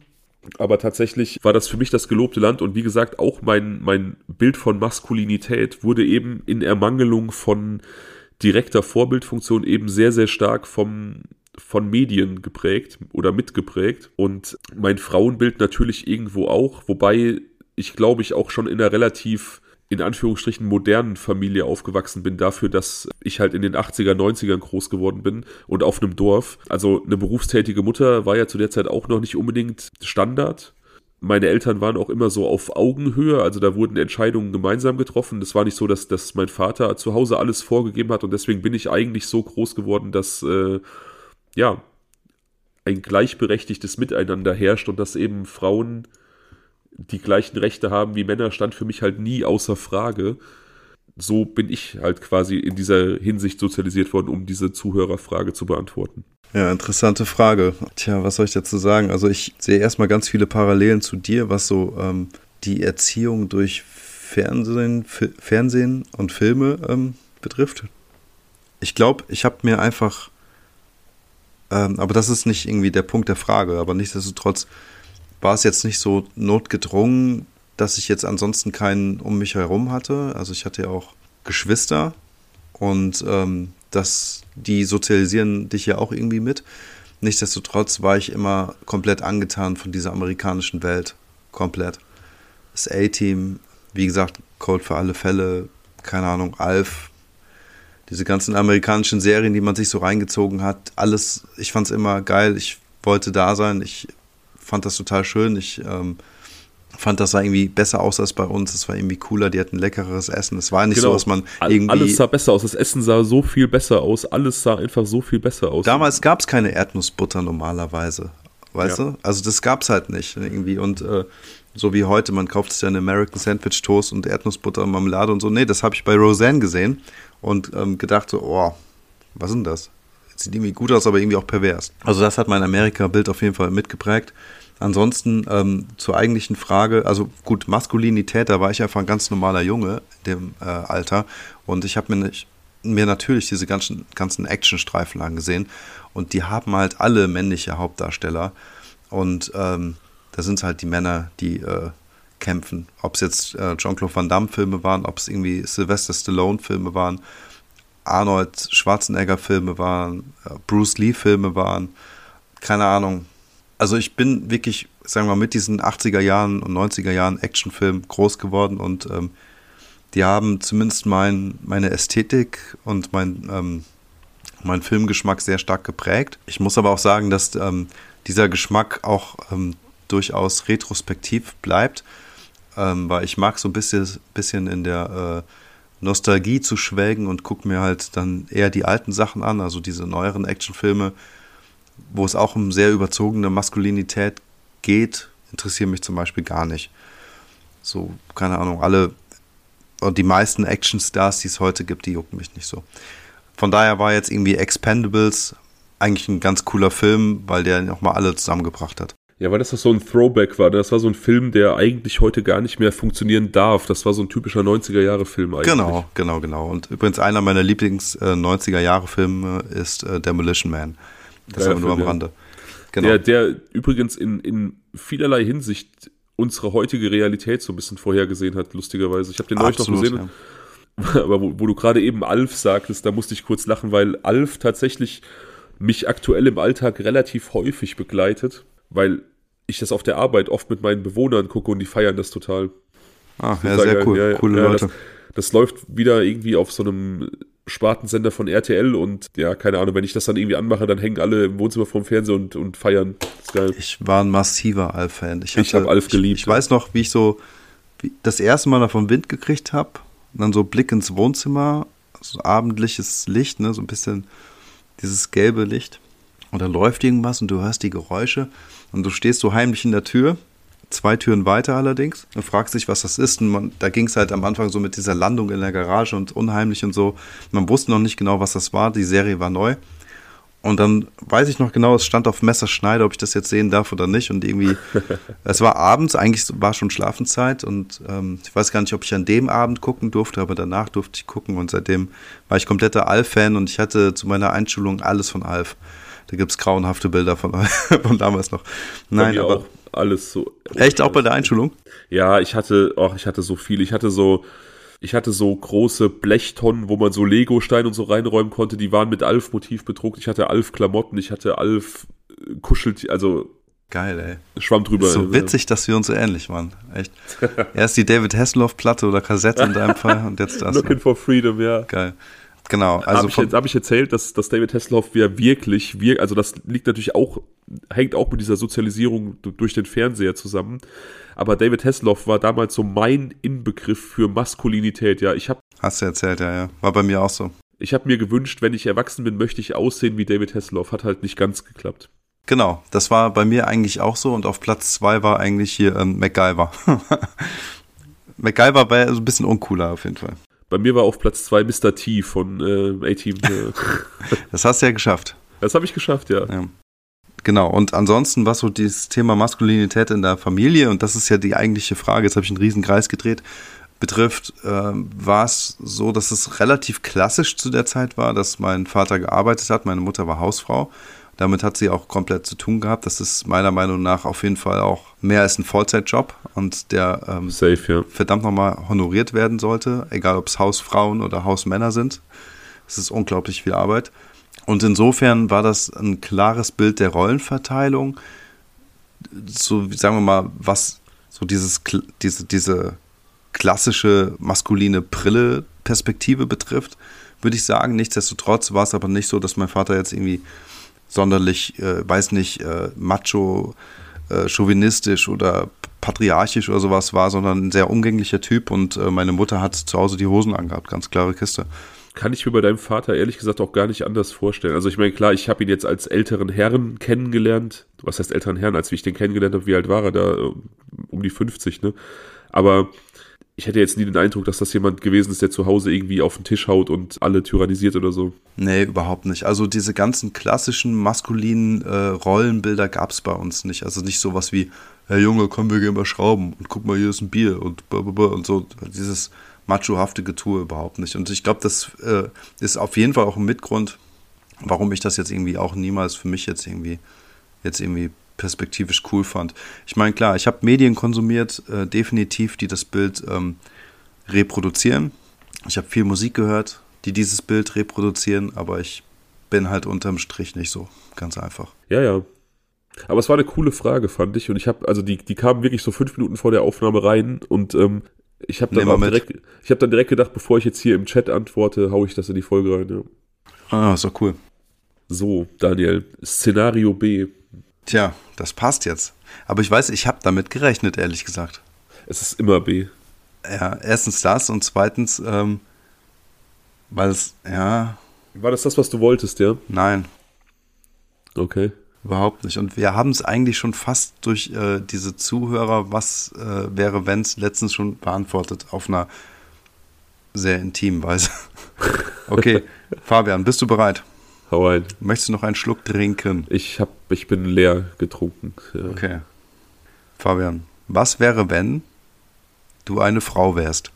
Aber tatsächlich war das für mich das gelobte Land und wie gesagt, auch mein, mein Bild von Maskulinität wurde eben in Ermangelung von direkter Vorbildfunktion eben sehr, sehr stark vom, von Medien geprägt oder mitgeprägt. Und mein Frauenbild natürlich irgendwo auch, wobei ich glaube ich auch schon in einer relativ in Anführungsstrichen modernen Familie aufgewachsen bin, dafür, dass ich halt in den 80er, 90ern groß geworden bin und auf einem Dorf. Also eine berufstätige Mutter war ja zu der Zeit auch noch nicht unbedingt Standard. Meine Eltern waren auch immer so auf Augenhöhe, also da wurden Entscheidungen gemeinsam getroffen. Das war nicht so, dass, dass mein Vater zu Hause alles vorgegeben hat und deswegen bin ich eigentlich so groß geworden, dass äh, ja ein gleichberechtigtes Miteinander herrscht und dass eben Frauen die gleichen Rechte haben wie Männer, stand für mich halt nie außer Frage. So bin ich halt quasi in dieser Hinsicht sozialisiert worden, um diese Zuhörerfrage zu beantworten. Ja, interessante Frage. Tja, was soll ich dazu sagen? Also ich sehe erstmal ganz viele Parallelen zu dir, was so ähm, die Erziehung durch Fernsehen, Fernsehen und Filme ähm, betrifft. Ich glaube, ich habe mir einfach, ähm, aber das ist nicht irgendwie der Punkt der Frage, aber nichtsdestotrotz war es jetzt nicht so notgedrungen, dass ich jetzt ansonsten keinen um mich herum hatte. Also ich hatte ja auch Geschwister und ähm, das, die sozialisieren dich ja auch irgendwie mit. Nichtsdestotrotz war ich immer komplett angetan von dieser amerikanischen Welt. Komplett. Das A-Team, wie gesagt, Code für alle Fälle, keine Ahnung, Alf, diese ganzen amerikanischen Serien, die man sich so reingezogen hat, alles, ich fand es immer geil, ich wollte da sein, ich fand das total schön, ich ähm, fand, das sah irgendwie besser aus als bei uns. Es war irgendwie cooler, die hatten leckeres Essen. Es war nicht genau. so, dass man irgendwie. Alles sah besser aus. Das Essen sah so viel besser aus. Alles sah einfach so viel besser aus. Damals gab es keine Erdnussbutter normalerweise. Weißt ja. du? Also das gab es halt nicht irgendwie. Und äh, so wie heute, man kauft sich ja einen American Sandwich Toast und Erdnussbutter und Marmelade und so. Nee, das habe ich bei Roseanne gesehen und ähm, gedacht so, oh, was ist denn das? Sieht irgendwie gut aus, aber irgendwie auch pervers. Also das hat mein Amerika-Bild auf jeden Fall mitgeprägt. Ansonsten ähm, zur eigentlichen Frage, also gut, Maskulinität, da war ich einfach ein ganz normaler Junge in dem äh, Alter und ich habe mir, mir natürlich diese ganzen, ganzen Actionstreifen angesehen und die haben halt alle männliche Hauptdarsteller und ähm, da sind halt die Männer, die äh, kämpfen. Ob es jetzt äh, Jean-Claude Van Damme Filme waren, ob es irgendwie Sylvester Stallone Filme waren, Arnold Schwarzenegger Filme waren, äh, Bruce Lee Filme waren, keine Ahnung, also ich bin wirklich, sagen wir mal, mit diesen 80er Jahren und 90er Jahren Actionfilmen groß geworden und ähm, die haben zumindest mein, meine Ästhetik und mein, ähm, mein Filmgeschmack sehr stark geprägt. Ich muss aber auch sagen, dass ähm, dieser Geschmack auch ähm, durchaus retrospektiv bleibt, ähm, weil ich mag so ein bisschen, bisschen in der äh, Nostalgie zu schwelgen und gucke mir halt dann eher die alten Sachen an, also diese neueren Actionfilme, wo es auch um sehr überzogene Maskulinität geht, interessieren mich zum Beispiel gar nicht. So, keine Ahnung, alle und die meisten Actionstars, die es heute gibt, die jucken mich nicht so. Von daher war jetzt irgendwie Expendables eigentlich ein ganz cooler Film, weil der nochmal alle zusammengebracht hat. Ja, weil das doch so ein Throwback war. Das war so ein Film, der eigentlich heute gar nicht mehr funktionieren darf. Das war so ein typischer 90er-Jahre-Film eigentlich. Genau, genau, genau. Und übrigens einer meiner Lieblings-90er-Jahre-Filme äh, ist äh, Demolition Man. Das aber nur am Rande. Genau. Der, der übrigens in, in vielerlei Hinsicht unsere heutige Realität so ein bisschen vorhergesehen hat, lustigerweise. Ich habe den neulich noch gesehen. Ja. Aber wo, wo du gerade eben Alf sagtest, da musste ich kurz lachen, weil Alf tatsächlich mich aktuell im Alltag relativ häufig begleitet, weil ich das auf der Arbeit oft mit meinen Bewohnern gucke und die feiern das total. Ach, ja, sehr cool. Ja, Coole ja, Leute. Das, das läuft wieder irgendwie auf so einem Spartensender von RTL und ja, keine Ahnung, wenn ich das dann irgendwie anmache, dann hängen alle im Wohnzimmer vorm Fernseher und, und feiern. Geil. Ich war ein massiver Alf-Fan. Ich, ich habe Alf geliebt. Ich, ich weiß noch, wie ich so wie das erste Mal davon Wind gekriegt habe und dann so Blick ins Wohnzimmer, so abendliches Licht, ne, so ein bisschen dieses gelbe Licht. Und dann läuft irgendwas und du hörst die Geräusche und du stehst so heimlich in der Tür zwei Türen weiter allerdings und fragst dich, was das ist. Und man, da ging es halt am Anfang so mit dieser Landung in der Garage und unheimlich und so. Man wusste noch nicht genau, was das war. Die Serie war neu. Und dann weiß ich noch genau, es stand auf Messerschneider, ob ich das jetzt sehen darf oder nicht. Und irgendwie, es war abends, eigentlich war schon Schlafenszeit. Und ähm, ich weiß gar nicht, ob ich an dem Abend gucken durfte, aber danach durfte ich gucken. Und seitdem war ich kompletter Alf-Fan und ich hatte zu meiner Einschulung alles von Alf. Da gibt es grauenhafte Bilder von, von damals noch. Nein, aber. Auch alles so. Echt auch bei der Einschulung? Ja, ich hatte, ach, ich hatte so viel. Ich hatte so, ich hatte so große Blechtonnen, wo man so Lego-Steine und so reinräumen konnte. Die waren mit Alf-Motiv bedruckt. Ich hatte Alf-Klamotten, ich hatte Alf-Kuschelt, also Geil, ey. Schwamm drüber. So witzig, dass wir uns so ähnlich waren. Echt. Erst die David Hasselhoff-Platte oder Kassette in deinem Fall und jetzt das. Looking for Freedom, ja. Geil. Genau. Also habe ich, hab ich, erzählt, dass, dass David Hasselhoff ja wirklich, wir, also das liegt natürlich auch, hängt auch mit dieser Sozialisierung durch den Fernseher zusammen. Aber David Hasselhoff war damals so mein Inbegriff für Maskulinität. Ja, ich habe. Hast du erzählt, ja, ja. War bei mir auch so. Ich habe mir gewünscht, wenn ich erwachsen bin, möchte ich aussehen wie David Hasselhoff. Hat halt nicht ganz geklappt. Genau, das war bei mir eigentlich auch so und auf Platz zwei war eigentlich hier ähm, MacGyver. MacGyver war so ein bisschen uncooler auf jeden Fall. Bei mir war auf Platz 2 Mr. T von äh, A-Team. das hast du ja geschafft. Das habe ich geschafft, ja. ja. genau. Und ansonsten, was so dieses Thema Maskulinität in der Familie, und das ist ja die eigentliche Frage, jetzt habe ich einen riesen Kreis gedreht, betrifft, äh, war es so, dass es relativ klassisch zu der Zeit war, dass mein Vater gearbeitet hat, meine Mutter war Hausfrau. Damit hat sie auch komplett zu tun gehabt. Das ist meiner Meinung nach auf jeden Fall auch mehr als ein Vollzeitjob und der ähm, Safe, ja. verdammt nochmal honoriert werden sollte, egal ob es Hausfrauen oder Hausmänner sind. Es ist unglaublich viel Arbeit. Und insofern war das ein klares Bild der Rollenverteilung. So, sagen wir mal, was so dieses, diese, diese klassische maskuline Brille-Perspektive betrifft, würde ich sagen. Nichtsdestotrotz war es aber nicht so, dass mein Vater jetzt irgendwie sonderlich, äh, weiß nicht, äh, macho, äh, chauvinistisch oder patriarchisch oder sowas war, sondern ein sehr umgänglicher Typ und äh, meine Mutter hat zu Hause die Hosen angehabt, ganz klare Kiste kann ich mir bei deinem Vater ehrlich gesagt auch gar nicht anders vorstellen. Also ich meine, klar, ich habe ihn jetzt als älteren Herrn kennengelernt. Was heißt älteren Herrn? Als ich den kennengelernt habe, wie alt war er da? Um die 50, ne? Aber ich hätte jetzt nie den Eindruck, dass das jemand gewesen ist, der zu Hause irgendwie auf den Tisch haut und alle tyrannisiert oder so. Nee, überhaupt nicht. Also diese ganzen klassischen maskulinen äh, Rollenbilder gab es bei uns nicht. Also nicht sowas wie, Herr Junge, komm, wir gehen mal schrauben und guck mal, hier ist ein Bier und blablabla und so. Dieses machohafte Getue überhaupt nicht. Und ich glaube, das äh, ist auf jeden Fall auch ein Mitgrund, warum ich das jetzt irgendwie auch niemals für mich jetzt irgendwie, jetzt irgendwie perspektivisch cool fand. Ich meine, klar, ich habe Medien konsumiert, äh, definitiv, die das Bild ähm, reproduzieren. Ich habe viel Musik gehört, die dieses Bild reproduzieren, aber ich bin halt unterm Strich nicht so, ganz einfach. Ja, ja. Aber es war eine coole Frage, fand ich. Und ich habe, also die, die kamen wirklich so fünf Minuten vor der Aufnahme rein und ähm, ich habe dann, direkt, hab dann direkt gedacht, bevor ich jetzt hier im Chat antworte, haue ich das in die Folge rein. Ja. Ah, ist doch cool. So, Daniel, Szenario B. Tja, das passt jetzt. Aber ich weiß, ich habe damit gerechnet, ehrlich gesagt. Es ist immer B. Ja, erstens das und zweitens, ähm, weil es, ja. War das das, was du wolltest, ja? Nein. Okay. Überhaupt nicht. Und wir haben es eigentlich schon fast durch äh, diese Zuhörer, was äh, wäre, wenn es letztens schon beantwortet, auf einer sehr intimen Weise. okay, Fabian, bist du bereit? Hau ein. Möchtest du noch einen Schluck trinken? Ich, hab, ich bin leer getrunken. Ja. Okay. Fabian, was wäre, wenn du eine Frau wärst?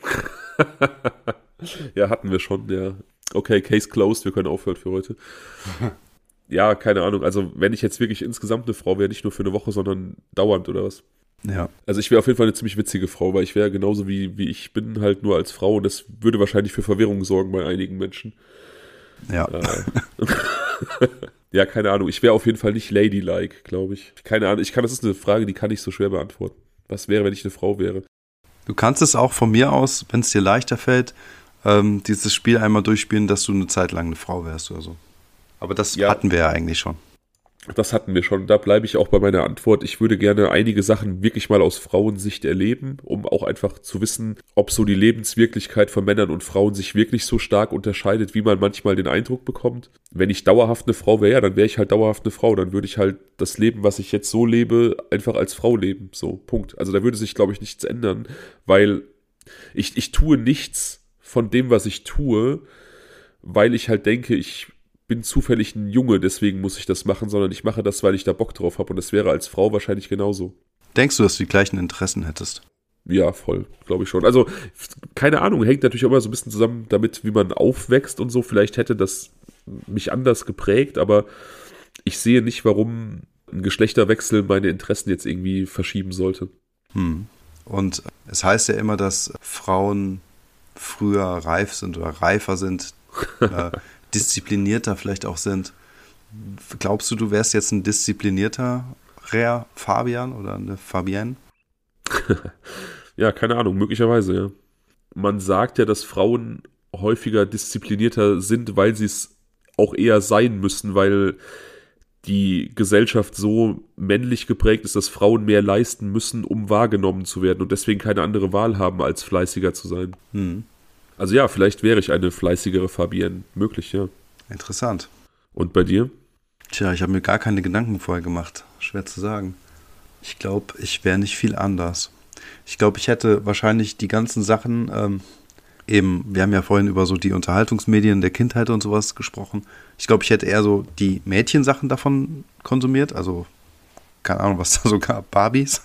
ja, hatten wir schon, ja. Okay, Case closed, wir können aufhören für heute. ja, keine Ahnung. Also, wenn ich jetzt wirklich insgesamt eine Frau wäre, nicht nur für eine Woche, sondern dauernd oder was? Ja. Also, ich wäre auf jeden Fall eine ziemlich witzige Frau, weil ich wäre genauso wie, wie ich bin, halt nur als Frau und das würde wahrscheinlich für Verwirrung sorgen bei einigen Menschen. Ja. Äh, ja, keine Ahnung. Ich wäre auf jeden Fall nicht ladylike, glaube ich. Keine Ahnung. Ich kann, das ist eine Frage, die kann ich so schwer beantworten. Was wäre, wenn ich eine Frau wäre? Du kannst es auch von mir aus, wenn es dir leichter fällt, ähm, dieses Spiel einmal durchspielen, dass du eine Zeit lang eine Frau wärst oder so. Aber das ja. hatten wir ja eigentlich schon. Das hatten wir schon. Da bleibe ich auch bei meiner Antwort. Ich würde gerne einige Sachen wirklich mal aus Frauensicht erleben, um auch einfach zu wissen, ob so die Lebenswirklichkeit von Männern und Frauen sich wirklich so stark unterscheidet, wie man manchmal den Eindruck bekommt. Wenn ich dauerhaft eine Frau wäre, dann wäre ich halt dauerhaft eine Frau. Dann würde ich halt das Leben, was ich jetzt so lebe, einfach als Frau leben. So, Punkt. Also da würde sich, glaube ich, nichts ändern, weil ich, ich tue nichts von dem, was ich tue, weil ich halt denke, ich bin zufällig ein Junge, deswegen muss ich das machen, sondern ich mache das, weil ich da Bock drauf habe. Und das wäre als Frau wahrscheinlich genauso. Denkst du, dass du die gleichen Interessen hättest? Ja, voll, glaube ich schon. Also, keine Ahnung, hängt natürlich auch immer so ein bisschen zusammen damit, wie man aufwächst und so. Vielleicht hätte das mich anders geprägt, aber ich sehe nicht, warum ein Geschlechterwechsel meine Interessen jetzt irgendwie verschieben sollte. Hm. Und es heißt ja immer, dass Frauen früher reif sind oder reifer sind. äh, disziplinierter vielleicht auch sind. Glaubst du, du wärst jetzt ein disziplinierter Rare Fabian oder eine Fabienne? ja, keine Ahnung, möglicherweise, ja. Man sagt ja, dass Frauen häufiger disziplinierter sind, weil sie es auch eher sein müssen, weil die Gesellschaft so männlich geprägt ist, dass Frauen mehr leisten müssen, um wahrgenommen zu werden und deswegen keine andere Wahl haben, als fleißiger zu sein. Hm. Also ja, vielleicht wäre ich eine fleißigere Fabienne. Möglich, ja. Interessant. Und bei dir? Tja, ich habe mir gar keine Gedanken vorher gemacht. Schwer zu sagen. Ich glaube, ich wäre nicht viel anders. Ich glaube, ich hätte wahrscheinlich die ganzen Sachen, ähm, eben, wir haben ja vorhin über so die Unterhaltungsmedien der Kindheit und sowas gesprochen. Ich glaube, ich hätte eher so die Mädchensachen davon konsumiert, also keine Ahnung, was da so gab, Barbies,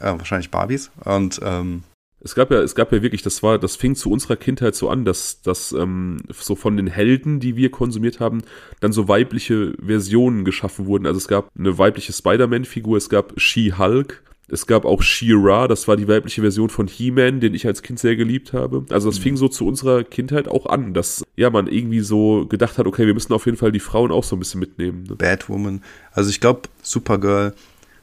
äh, wahrscheinlich Barbies und ähm, es gab ja, es gab ja wirklich, das war, das fing zu unserer Kindheit so an, dass, dass ähm, so von den Helden, die wir konsumiert haben, dann so weibliche Versionen geschaffen wurden. Also es gab eine weibliche Spider-Man-Figur, es gab She-Hulk, es gab auch She-Ra, das war die weibliche Version von He-Man, den ich als Kind sehr geliebt habe. Also das mhm. fing so zu unserer Kindheit auch an, dass ja man irgendwie so gedacht hat, okay, wir müssen auf jeden Fall die Frauen auch so ein bisschen mitnehmen. Ne? Batwoman. Also ich glaube, Supergirl.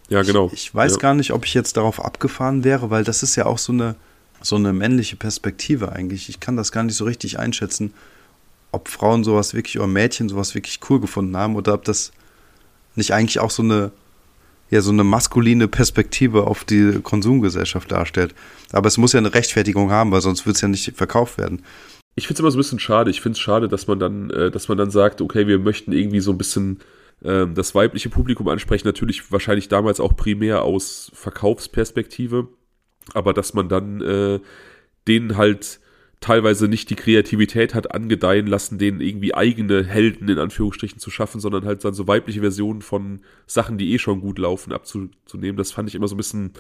Ja, genau. Ich, ich weiß ja. gar nicht, ob ich jetzt darauf abgefahren wäre, weil das ist ja auch so eine, so eine männliche Perspektive eigentlich. Ich kann das gar nicht so richtig einschätzen, ob Frauen sowas wirklich oder Mädchen sowas wirklich cool gefunden haben oder ob das nicht eigentlich auch so eine ja so eine maskuline Perspektive auf die Konsumgesellschaft darstellt. Aber es muss ja eine Rechtfertigung haben, weil sonst wird es ja nicht verkauft werden. Ich finde es immer so ein bisschen schade. Ich finde es schade, dass man dann, äh, dass man dann sagt, okay, wir möchten irgendwie so ein bisschen äh, das weibliche Publikum ansprechen. Natürlich wahrscheinlich damals auch primär aus Verkaufsperspektive, aber dass man dann äh, denen halt teilweise nicht die Kreativität hat angedeihen lassen, denen irgendwie eigene Helden in Anführungsstrichen zu schaffen, sondern halt dann so weibliche Versionen von Sachen, die eh schon gut laufen, abzunehmen. Das fand ich immer so ein bisschen,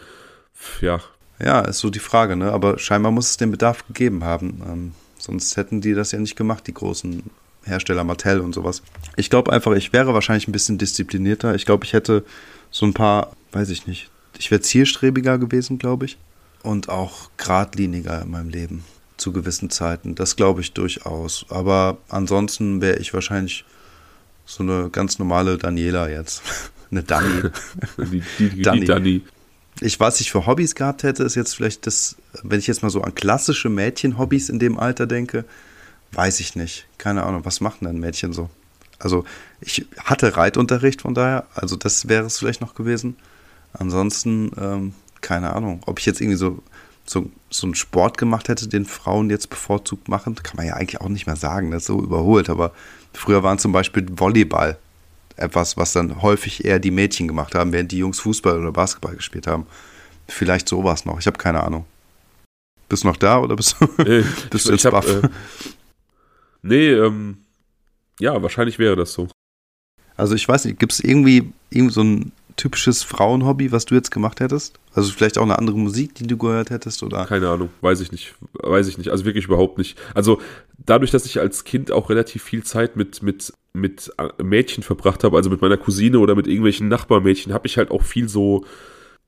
ja. Ja, ist so die Frage, ne? Aber scheinbar muss es den Bedarf gegeben haben. Ähm, sonst hätten die das ja nicht gemacht, die großen Hersteller Mattel und sowas. Ich glaube einfach, ich wäre wahrscheinlich ein bisschen disziplinierter. Ich glaube, ich hätte so ein paar, weiß ich nicht, ich wäre zielstrebiger gewesen, glaube ich. Und auch geradliniger in meinem Leben zu gewissen Zeiten. Das glaube ich durchaus. Aber ansonsten wäre ich wahrscheinlich so eine ganz normale Daniela jetzt. eine Dani. die, die, Dani. die Dani. Ich, was ich für Hobbys gehabt hätte, ist jetzt vielleicht das, wenn ich jetzt mal so an klassische Mädchen-Hobbys in dem Alter denke, weiß ich nicht. Keine Ahnung, was machen denn Mädchen so? Also, ich hatte Reitunterricht von daher, also das wäre es vielleicht noch gewesen. Ansonsten, ähm, keine Ahnung, ob ich jetzt irgendwie so so, so einen Sport gemacht hätte, den Frauen jetzt bevorzugt machen, kann man ja eigentlich auch nicht mehr sagen, das ist so überholt, aber früher waren zum Beispiel Volleyball etwas, was dann häufig eher die Mädchen gemacht haben, während die Jungs Fußball oder Basketball gespielt haben. Vielleicht sowas noch, ich habe keine Ahnung. Bist du noch da oder bist du, bist du jetzt hab, äh, Nee, ähm, ja, wahrscheinlich wäre das so. Also ich weiß nicht, gibt es irgendwie, irgendwie so ein typisches Frauenhobby, was du jetzt gemacht hättest? Also vielleicht auch eine andere Musik, die du gehört hättest oder? Keine Ahnung, weiß ich nicht, weiß ich nicht, also wirklich überhaupt nicht. Also dadurch, dass ich als Kind auch relativ viel Zeit mit mit mit äh, Mädchen verbracht habe, also mit meiner Cousine oder mit irgendwelchen Nachbarmädchen, habe ich halt auch viel so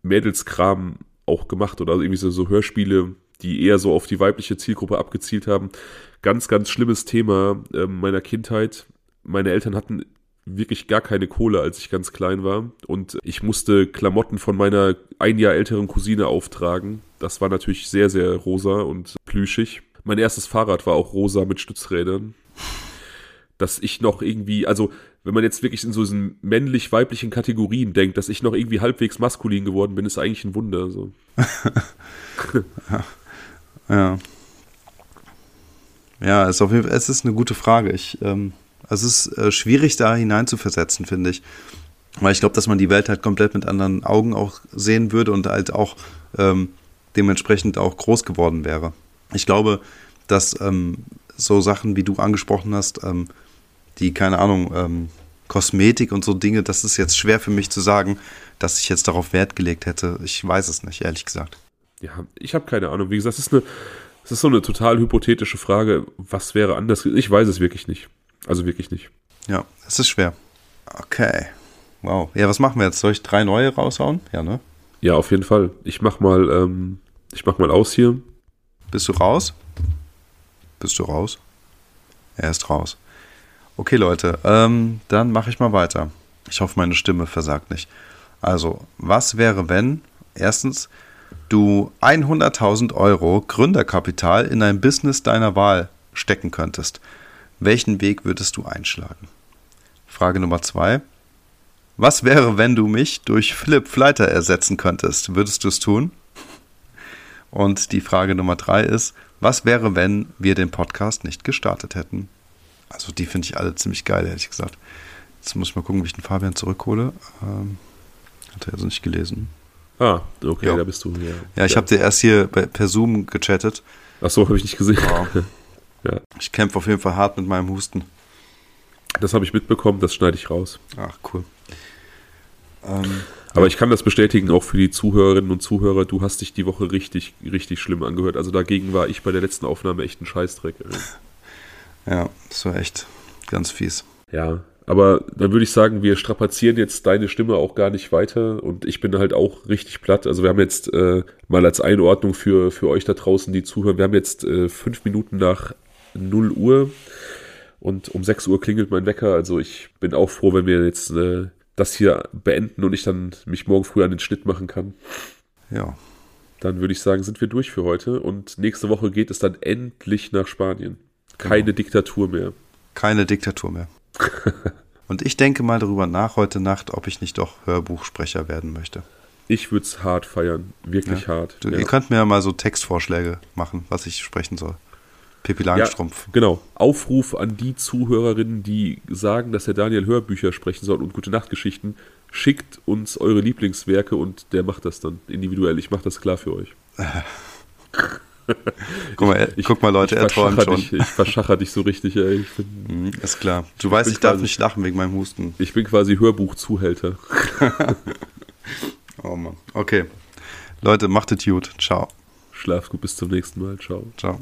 Mädelskram auch gemacht oder irgendwie so, so Hörspiele, die eher so auf die weibliche Zielgruppe abgezielt haben. Ganz, ganz schlimmes Thema äh, meiner Kindheit. Meine Eltern hatten wirklich gar keine Kohle, als ich ganz klein war. Und ich musste Klamotten von meiner ein Jahr älteren Cousine auftragen. Das war natürlich sehr, sehr rosa und plüschig. Mein erstes Fahrrad war auch rosa mit Stützrädern. Dass ich noch irgendwie, also wenn man jetzt wirklich in so diesen männlich-weiblichen Kategorien denkt, dass ich noch irgendwie halbwegs maskulin geworden bin, ist eigentlich ein Wunder. So. ja. ja. Ist auf jeden Fall, es ist eine gute Frage. Ich ähm, es ist äh, schwierig, da hinein zu versetzen, finde ich. Weil ich glaube, dass man die Welt halt komplett mit anderen Augen auch sehen würde und halt auch ähm, dementsprechend auch groß geworden wäre. Ich glaube, dass ähm, so Sachen, wie du angesprochen hast, ähm, die, keine Ahnung, ähm, Kosmetik und so Dinge, das ist jetzt schwer für mich zu sagen, dass ich jetzt darauf Wert gelegt hätte. Ich weiß es nicht, ehrlich gesagt. Ja, ich habe keine Ahnung. Wie gesagt, es ist, eine, es ist so eine total hypothetische Frage. Was wäre anders? Ich weiß es wirklich nicht. Also wirklich nicht. Ja, es ist schwer. Okay. Wow. Ja, was machen wir jetzt? Soll ich drei neue raushauen? Ja, ne? Ja, auf jeden Fall. Ich mach mal, ähm, ich mach mal aus hier. Bist du raus? Bist du raus? Er ist raus. Okay, Leute, ähm, dann mache ich mal weiter. Ich hoffe, meine Stimme versagt nicht. Also, was wäre, wenn erstens du 100.000 Euro Gründerkapital in ein Business deiner Wahl stecken könntest? Welchen Weg würdest du einschlagen? Frage Nummer zwei. Was wäre, wenn du mich durch Philipp Fleiter ersetzen könntest? Würdest du es tun? Und die Frage Nummer drei ist, was wäre, wenn wir den Podcast nicht gestartet hätten? Also die finde ich alle ziemlich geil, ehrlich gesagt. Jetzt muss ich mal gucken, wie ich den Fabian zurückhole. Ähm, hat er also nicht gelesen. Ah, okay, Ja. da bist du. Ja, Ja, ich habe dir erst hier bei, per Zoom gechattet. Ach so, habe ich nicht gesehen. Ja. Ich kämpfe auf jeden Fall hart mit meinem Husten. Das habe ich mitbekommen, das schneide ich raus. Ach, cool. Ähm, Aber ich kann das bestätigen, auch für die Zuhörerinnen und Zuhörer, du hast dich die Woche richtig, richtig schlimm angehört. Also dagegen war ich bei der letzten Aufnahme echt ein Scheißdreck. ja, das war echt ganz fies. Ja, aber dann würde ich sagen, wir strapazieren jetzt deine Stimme auch gar nicht weiter und ich bin halt auch richtig platt. Also wir haben jetzt äh, mal als Einordnung für, für euch da draußen, die zuhören, wir haben jetzt äh, fünf Minuten nach 0 Uhr und um 6 Uhr klingelt mein Wecker. Also ich bin auch froh, wenn wir jetzt äh, das hier beenden und ich dann mich morgen früh an den Schnitt machen kann. Ja, Dann würde ich sagen, sind wir durch für heute und nächste Woche geht es dann endlich nach Spanien. Keine Diktatur mehr. keine Diktatur mehr. Und ich denke mal darüber nach heute Nacht, ob ich nicht doch Hörbuchsprecher werden möchte. Ich würde es hart feiern, wirklich hart. Du, ja. Ihr könnt mir ja mal so Textvorschläge machen, was ich sprechen soll. Pippi Langstrumpf. Genau. Aufruf an die Zuhörerinnen, die sagen, dass der Daniel Hörbücher sprechen soll und gute Nachtgeschichten. Schickt uns eure Lieblingswerke und der macht das dann individuell. Ich mache das klar für euch. Guck mal, Ich, guck mal Leute, er träumt schon. Dich, ich verschacher dich so richtig, ey. Bin, Mhm, ist klar. Du weißt, ich darf quasi- nicht lachen wegen meinem Husten. ich bin quasi Hörbuchzuhälter. Oh Mann. Okay. Leute, macht es gut. Ciao. Schlaf gut, bis zum nächsten Mal. Ciao. Ciao.